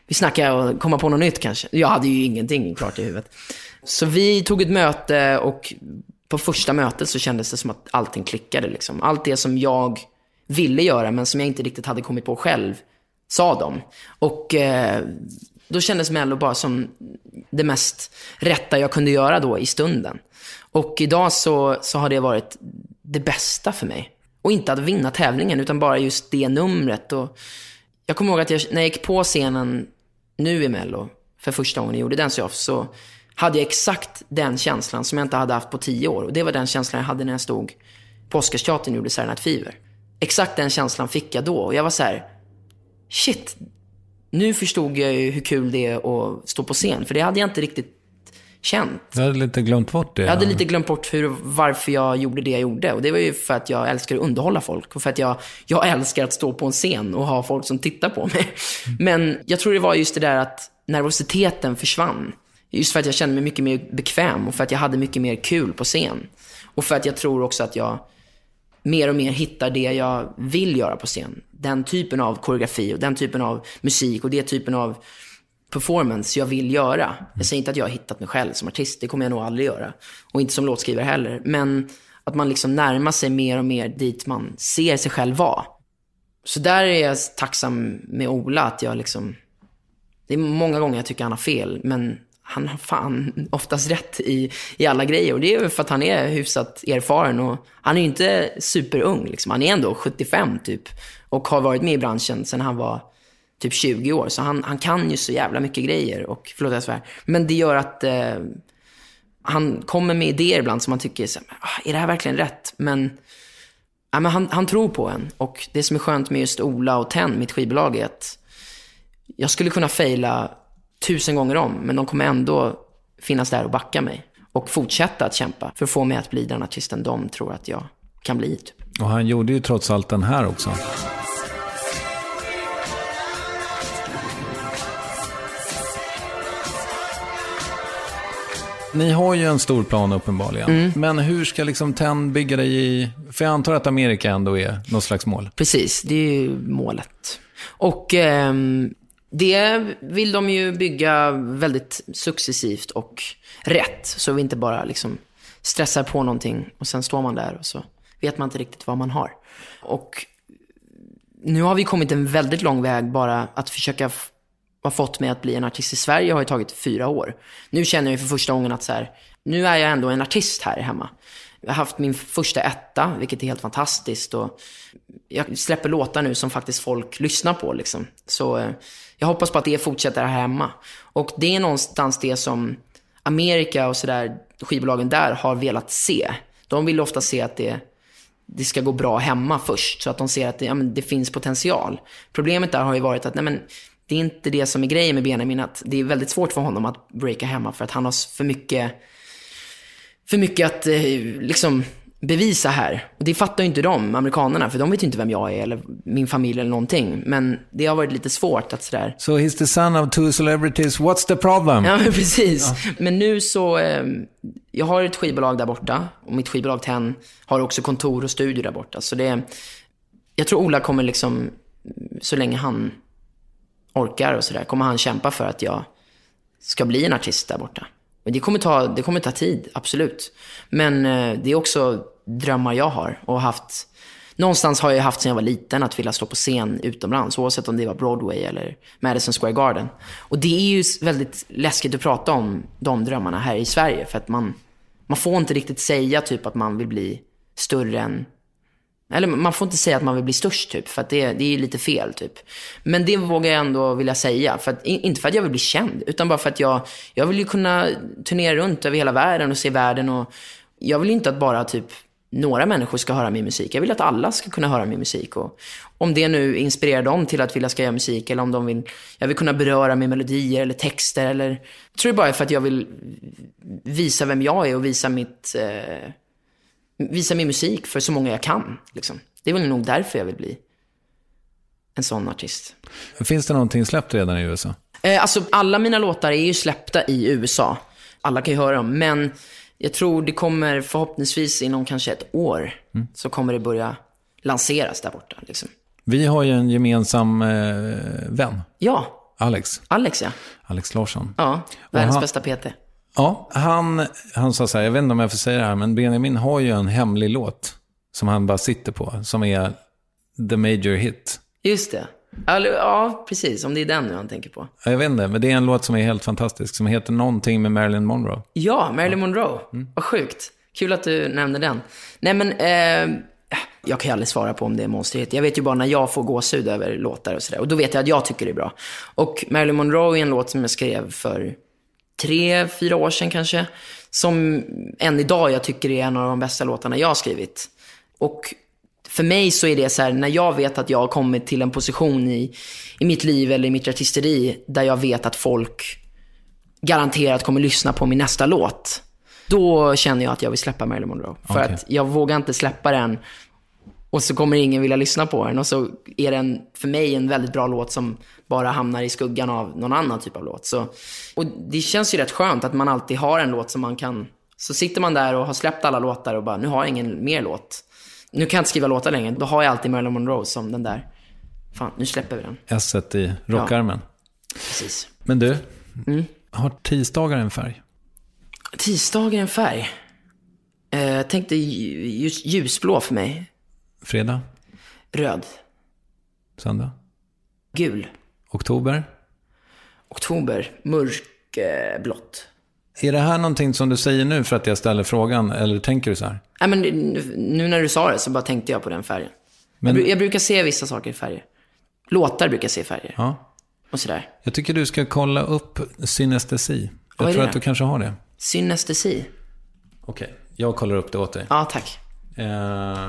vi snackar och komma på något nytt kanske. Jag hade ju ingenting klart i huvudet. Så vi tog ett möte och på första mötet så kändes det som att allting klickade. Liksom. Allt det som jag ville göra men som jag inte riktigt hade kommit på själv sa de. Och eh, då kändes Mello bara som det mest rätta jag kunde göra då i stunden. Och idag så, så har det varit det bästa för mig. Och inte att vinna tävlingen, utan bara just det numret. Och jag kommer ihåg att jag, när jag gick på scenen nu i Mello, för första gången jag gjorde Dance Off, så hade jag exakt den känslan som jag inte hade haft på tio år. Och det var den känslan jag hade när jag stod på Oscarsteatern och gjorde Saturday Night Fever. Exakt den känslan fick jag då. Och jag var så här, shit, nu förstod jag ju hur kul det är att stå på scen. För det hade jag inte riktigt känt. Du hade lite glömt bort det? Jag hade lite glömt bort hur, varför jag gjorde det jag gjorde. Och det var ju för att jag älskar att underhålla folk. Och för att jag, jag älskar att stå på en scen och ha folk som tittar på mig. Men jag tror det var just det där att nervositeten försvann. Just för att jag kände mig mycket mer bekväm och för att jag hade mycket mer kul på scen. Och för att jag tror också att jag mer och mer hittar det jag vill göra på scen. Den typen av koreografi och den typen av musik och den typen av performance jag vill göra. Jag säger inte att jag har hittat mig själv som artist, det kommer jag nog aldrig göra. Och inte som låtskrivare heller. Men att man liksom närmar sig mer och mer dit man ser sig själv vara. Så där är jag tacksam med Ola, att jag liksom... Det är många gånger jag tycker han har fel, men han har fan oftast rätt i, i alla grejer. Och det är ju för att han är hyfsat erfaren och han är ju inte superung liksom. Han är ändå 75 typ. Och har varit med i branschen sedan han var typ 20 år. Så han, han kan ju så jävla mycket grejer. Och, förlåt jag svär. Men det gör att eh, han kommer med idéer ibland som man tycker, så, här, ah, är det här verkligen rätt? Men, ja, men han, han tror på en. Och det som är skönt med just Ola och Ten, mitt skivbolag, är att jag skulle kunna fejla tusen gånger om, men de kommer ändå finnas där och backa mig. Och fortsätta att kämpa för att få mig att bli den artisten de tror att jag kan bli. Typ. Och han gjorde ju trots allt den här också. Ni har ju en stor plan uppenbarligen. Mm. Men hur ska liksom Ten bygga dig i... För jag antar att Amerika ändå är något slags mål. Precis, det är ju målet. Och ehm, det vill de ju bygga väldigt successivt och rätt. Så vi inte bara liksom stressar på någonting och sen står man där och så vet man inte riktigt vad man har. Och nu har vi kommit en väldigt lång väg bara att försöka f- ha fått mig att bli en artist i Sverige har ju tagit fyra år. Nu känner jag för första gången att så här, nu är jag ändå en artist här hemma. Jag har haft min första etta, vilket är helt fantastiskt. Och jag släpper låtar nu som faktiskt folk lyssnar på. Liksom. Så eh, jag hoppas på att det fortsätter här hemma. Och det är någonstans det som Amerika och sådär, skivbolagen där har velat se. De vill ofta se att det, det ska gå bra hemma först, så att de ser att det, ja, men det finns potential. Problemet där har ju varit att nej, men, det är inte det som är grejen med Benjamin, att det är väldigt svårt för honom att breaka hemma för att han har för mycket för mycket att eh, liksom bevisa här. Och det fattar ju inte de, amerikanerna, för de vet ju inte vem jag är eller min familj eller någonting. Men det har varit lite svårt att sådär... So he's the son of two celebrities, what's the problem? Ja, <laughs> men precis. Men nu så, eh, jag har ett skivbolag där borta och mitt skivbolag Ten har också kontor och studio där borta. Så det, jag tror Ola kommer liksom, så länge han orkar och sådär, kommer han kämpa för att jag ska bli en artist där borta. Men det kommer ta, det kommer ta tid, absolut. Men eh, det är också drömmar jag har och haft. Någonstans har jag haft sedan jag var liten att vilja stå på scen utomlands, oavsett om det var Broadway eller Madison Square Garden. Och det är ju väldigt läskigt att prata om de drömmarna här i Sverige, för att man, man får inte riktigt säga typ att man vill bli större än eller man får inte säga att man vill bli störst typ, för att det, det är lite fel typ. Men det vågar jag ändå vilja säga. För att, inte för att jag vill bli känd, utan bara för att jag, jag vill ju kunna turnera runt över hela världen och se världen. Och jag vill ju inte att bara typ några människor ska höra min musik. Jag vill att alla ska kunna höra min musik. Och om det nu inspirerar dem till att vilja ska göra musik, eller om de vill, jag vill kunna beröra med melodier eller texter. Eller, jag tror det bara är för att jag vill visa vem jag är och visa mitt... Eh, visa min musik för så många jag kan. Liksom. Det är väl nog därför jag vill bli en sån artist. Finns det någonting släppt redan i USA? Eh, alltså, alla mina låtar är ju släppta i USA. Alla kan ju höra dem. Men jag tror det kommer förhoppningsvis inom kanske ett år så kommer det börja lanseras där borta. Liksom. Vi har ju en gemensam eh, vän, Ja, Alex. Alex ja. Alex Larsson. Ja, världens han- bästa PT. Ja, han, han sa så här, jag vet inte om jag får säga det här, men Benjamin har ju en hemlig låt som han bara sitter på, som är the major hit. Just det. Ja, precis. Om det är den nu han tänker på. Jag vet inte, men det är en låt som är helt fantastisk, som heter någonting med Marilyn Monroe. Ja, Marilyn Monroe. Vad sjukt. Kul att du nämnde den. Nej men, eh, jag kan ju aldrig svara på om det är monsterhit. Jag vet ju bara när jag får gåshud över låtar och sådär. Och då vet jag att jag tycker det är bra. Och Marilyn Monroe är en låt som jag skrev för tre, fyra år sedan kanske. Som än idag jag tycker är en av de bästa låtarna jag har skrivit. Och för mig så är det så här, när jag vet att jag har kommit till en position i, i mitt liv eller i mitt artisteri där jag vet att folk garanterat kommer lyssna på min nästa låt. Då känner jag att jag vill släppa Marilyn Monroe. För Okej. att jag vågar inte släppa den och så kommer ingen vilja lyssna på den. Och så är den för mig en väldigt bra låt som bara hamnar i skuggan av någon annan typ av låt. Så, och det känns ju rätt skönt att man alltid har en låt som man kan... Så sitter man där och har släppt alla låtar och bara, nu har jag ingen mer låt. Nu kan jag inte skriva låtar längre. Då har jag alltid Marilyn Monroe som den där. Fan, nu släpper vi den. s i rockarmen. Precis. Men du, Mm. har tisdagar en färg? Tisdagen är en färg. Eh, jag tänkte lju- ljus, ljusblå för mig. Fredag? Röd. Söndag? Gul. Oktober? Oktober. Mörkblått. Är det här någonting som du säger nu för att jag ställer frågan, eller tänker du så här? Nej, men nu, när du sa det så bara tänkte jag på den färgen. Men- Jag, jag brukar se vissa saker i färger. Låtar brukar jag se i färger. Ja. Och sådär. Jag tycker du ska kolla upp synestesi. Vad Jag tror det? att du kanske har det. Synestesi. Okej, jag kollar upp det åt dig. Ja, tack. Eh,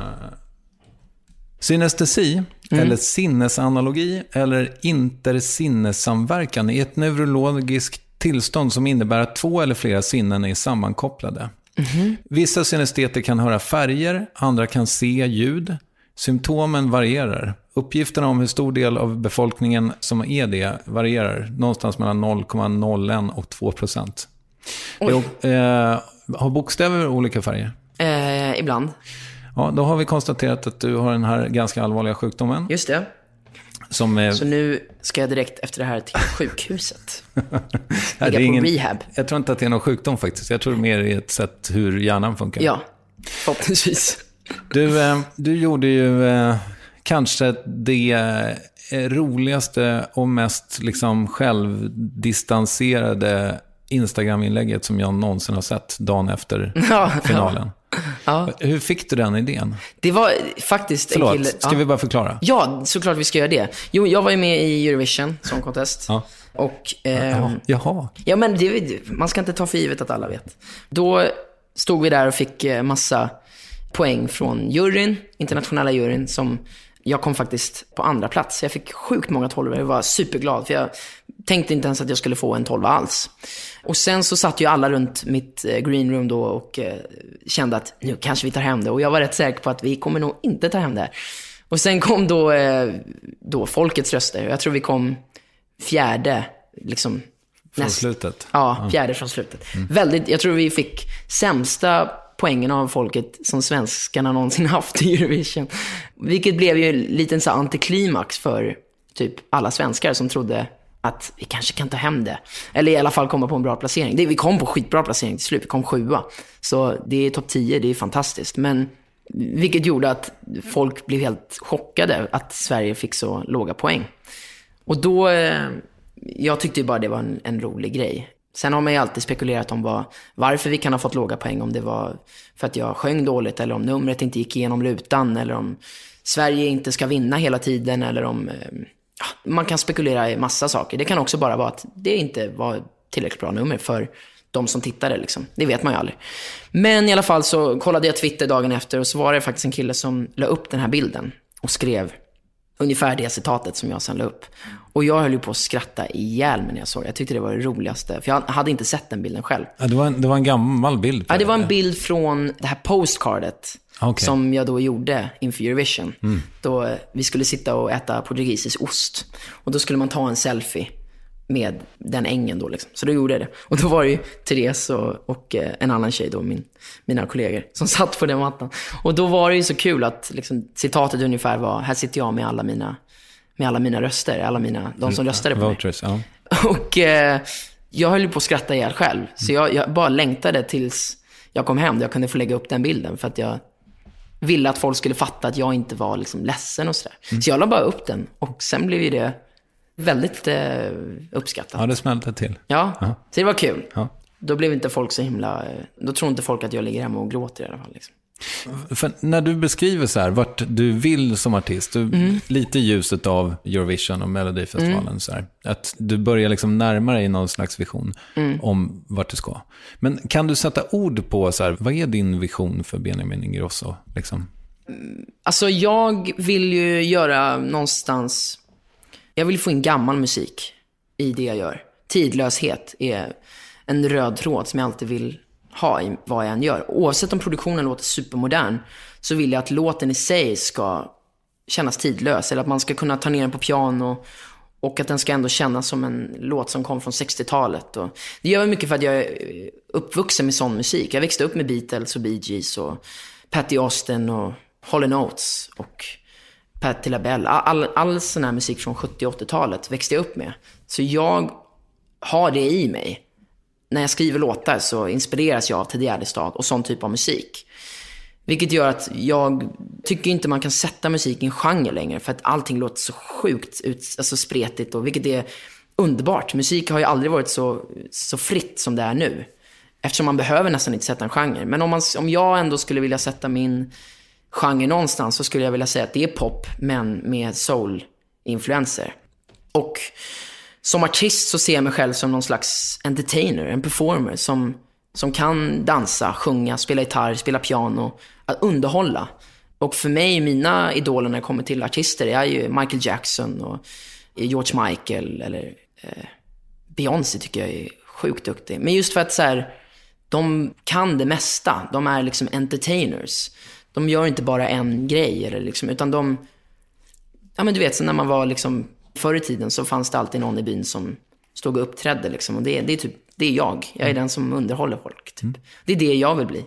synestesi, Mm. eller sinnesanalogi, eller intersinnessamverkan är ett neurologiskt tillstånd som innebär att två eller flera sinnen är sammankopplade. Mhm. Vissa synesteter kan höra färger, andra kan se ljud. Symptomen varierar. Uppgifterna om hur stor del av befolkningen som är det varierar. Någonstans mellan 0,01 och 2 procent. Eh, har bokstäver olika färger? Eh, ibland. Ja, då har vi konstaterat att du har den här ganska allvarliga sjukdomen. Just det. Som är, Så nu ska jag direkt efter det här till sjukhuset. <laughs> Ligga på rehab. Jag tror inte att det är någon sjukdom faktiskt. Jag tror mer är ett sätt hur hjärnan funkar. Ja, förhoppningsvis. Du, eh, du gjorde ju eh, kanske det eh, roligaste och mest liksom, självdistanserade Instagram-inlägget som jag någonsin har sett dagen efter <laughs> finalen. Ja. Hur fick du den idén? Det var faktiskt en Förlåt, kille... ska ja. vi bara förklara? Ja, såklart vi ska göra det. Jo, jag var ju med i Eurovision Song Contest. Ja. Och... ehm, Ja, jaha. Ja, men det, man ska inte ta för givet att alla vet. Då stod vi där och fick eh, massa poäng från juryn, internationella juryn, som jag kom faktiskt på andra plats. Jag fick sjukt många tolvor. Jag var superglad, för jag tänkte inte ens att jag skulle få en tolva alls. Och sen så satt ju alla runt mitt eh, green room då och eh, kände att nu kanske vi tar hem det. Och jag var rätt säker på att vi kommer nog inte ta hem det här. Och sen kom då, eh, då folkets röster. Jag tror vi kom fjärde, liksom. Från näst- slutet? Ja, fjärde från slutet. Väldigt, jag tror vi fick sämsta poängen av folket som svenskarna någonsin <laughs> haft i Eurovision. Vilket blev ju en liten så antiklimax för typ alla svenskar som trodde att vi kanske kan ta hem det. Eller i alla fall komma på en bra placering. Det, vi kom på skitbra placering till slut, vi kom sjua. Så det är topp 10, det är fantastiskt. Men vilket gjorde att folk blev helt chockade att Sverige fick så låga poäng. Och då, eh, jag tyckte ju bara det var en, en rolig grej. Sen har man ju alltid spekulerat om vad, varför vi kan ha fått låga poäng. Om det var för att jag sjöng dåligt eller om numret inte gick igenom rutan eller om Sverige inte ska vinna hela tiden eller om... Eh, Ja, man kan spekulera i massa saker. Det kan också bara vara att det inte var tillräckligt bra nummer för de som tittade. Liksom. Det vet man ju aldrig. Men i alla fall så kollade jag Twitter dagen efter och så var det faktiskt en kille som la upp den här bilden och skrev ungefär det citatet som jag sen la upp. Och jag höll ju på att skratta ihjäl mig när jag såg det. Jag tyckte det var det roligaste. För jag hade inte sett den bilden själv. Ja, det, var en, det var en gammal bild. Ja, det var en bild från det här postcardet. Okej. Som jag då gjorde inför Eurovision. Då eh, vi skulle sitta och äta portugisisk ost. Och då skulle man ta en selfie med den ängen då liksom. Så då gjorde jag det. Och då var det ju Therese och, och eh, en annan tjej då, min, mina kollegor, som <laughs> satt på den mattan. Och då var det ju så kul att liksom, citatet ungefär var, här sitter jag med alla mina, med alla mina röster, alla mina, de som röstade på mig. Ja. <laughs> Och eh, jag höll ju på att skratta ihjäl själv. Så jag, jag bara längtade tills jag kom hem, där jag kunde få lägga upp den bilden. För att jag ville att folk skulle fatta att jag inte var liksom ledsen och sådär. Så jag la bara upp den. Och sen blev ju det väldigt eh, uppskattat. ja, det smälte till. Ja, så det var kul. Ja. Då blev inte folk så himla... eh, Då tror inte folk att jag ligger hemma och gråter i alla fall. Liksom. För när du beskriver så här, vart du vill som artist, du, Mm. lite i ljuset av Eurovision och Melodifestivalen, så här, att du börjar liksom närma dig någon slags vision Mm. om vart du ska. Men kan du sätta ord på, så här, vad är din vision för Benjamin Ingrosso? Liksom? Alltså jag vill ju göra någonstans... Jag vill få in gammal musik i det jag gör. Tidlöshet är en röd tråd som jag alltid vill ha i vad jag än gör. Oavsett om produktionen låter supermodern så vill jag att låten i sig ska kännas tidlös. Eller att man ska kunna ta ner den på piano och att den ska ändå kännas som en låt som kom från 60-talet. Och det gör jag mycket för att jag är uppvuxen med sån musik. Jag växte upp med Beatles och Bee Gees och Patty Austin och Holly Notes och Patti LaBelle. All, all, sån här musik från 70 och 80-talet växte jag upp med. Så jag har det i mig. När jag skriver låtar så inspireras jag av Ted Gärdestad och sån typ av musik. Vilket gör att jag tycker inte man kan sätta musik i en genre längre för att allting låter så sjukt ut, alltså spretigt och vilket är underbart. Musik har ju aldrig varit så, så fritt som det är nu. Eftersom man behöver nästan inte sätta en genre. Men om, man, om jag ändå skulle vilja sätta min genre någonstans så skulle jag vilja säga att det är pop men med soul-influenser. Och som artist så ser jag mig själv som någon slags entertainer, en performer som, som kan dansa, sjunga, spela gitarr, spela piano, att underhålla. Och för mig, mina idoler när det kommer till artister är ju Michael Jackson och George Michael eller eh, Beyoncé tycker jag är sjukt duktig. Men just för att så här, de kan det mesta. De är liksom entertainers. De gör inte bara en grej, eller liksom, utan de... Ja men du vet, så när man var liksom... Förr i tiden så fanns det alltid någon i byn som stod och uppträdde. Liksom, och det, det, är typ, det är jag. Jag är den som underhåller folk. Typ. Det är det jag vill bli.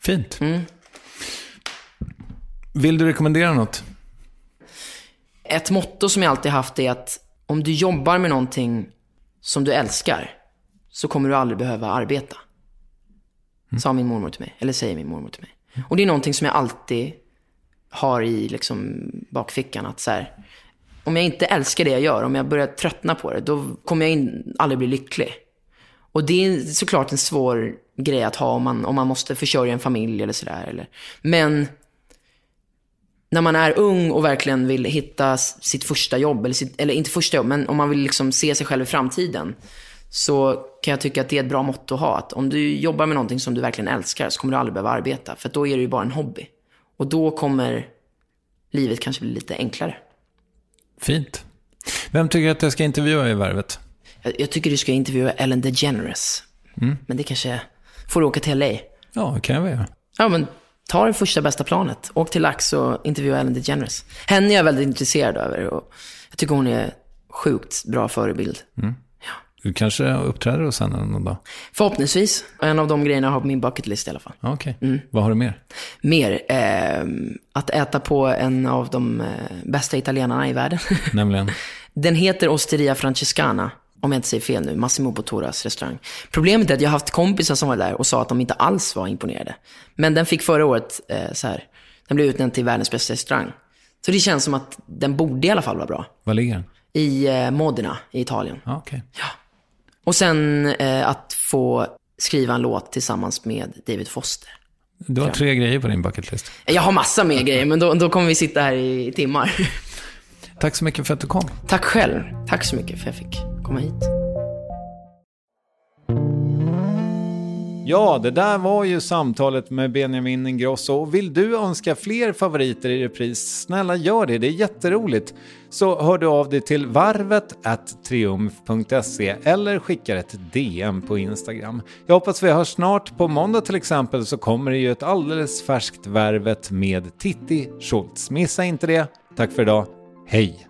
Fint. Mm. Vill du rekommendera något? Ett motto som jag alltid haft är att om du jobbar med någonting som du älskar så kommer du aldrig behöva arbeta. Sa min mormor till mig, eller säger min mormor till mig. Och det är någonting som jag alltid har i liksom bakfickan. Att så här, om jag inte älskar det jag gör, om jag börjar tröttna på det, då kommer jag in, aldrig bli lycklig. Och det är såklart en svår grej att ha om man, om man måste försörja en familj eller sådär. Men när man är ung och verkligen vill hitta sitt första jobb, eller, sitt, eller inte första jobb, men om man vill liksom se sig själv i framtiden, så kan jag tycka att det är ett bra motto att ha. Att om du jobbar med någonting som du verkligen älskar så kommer du aldrig behöva arbeta. För då är det ju bara en hobby. Och då kommer livet kanske bli lite enklare. Fint. Vem tycker att jag ska intervjua i Värvet? Jag, jag tycker du ska intervjua Ellen DeGeneres. Men det kanske... Får du åka till LA? Ja, det kan jag väl göra. Ja, men ta det första bästa planet. Åk till Lax och intervjua Ellen DeGeneres. Henne är jag väldigt intresserad över. Och jag tycker hon är sjukt bra förebild. Du kanske uppträder hos henne någon dag? Förhoppningsvis. En av de grejerna jag har på min bucket list i alla fall. Ja, Okej. Vad har du mer? Mer, eh, att äta på en av de eh, bästa italienarna i världen. <laughs> Nämligen? Den heter Osteria Francescana, om jag inte säger fel nu, Massimo Botturas restaurang. Problemet är att jag har haft kompisar som var där och sa att de inte alls var imponerade. Men den fick förra året, eh, så här, den blev utnämnd till världens bästa restaurang. Så det känns som att den borde i alla fall vara bra. Var ligger den? I eh, Modena i Italien. Ja, okej. Och sen eh, att få skriva en låt tillsammans med David Foster. Du har tre grejer på din bucketlist. Jag har massa mer grejer, men då, då kommer vi sitta här i, timmar. <laughs> Tack så mycket för att du kom. Tack själv. Tack så mycket för att jag fick komma hit. Ja, det där var ju samtalet med Benjamin Ingrosso. Vill du önska fler favoriter i repris, snälla gör det. Det är jätteroligt. Så hör du av dig till varvet triumf.se eller skickar ett DM på Instagram. Jag hoppas vi hörs snart. På måndag till exempel så kommer det ju ett alldeles färskt Värvet med Titti Schultz. Missa inte det. Tack för idag. Hej!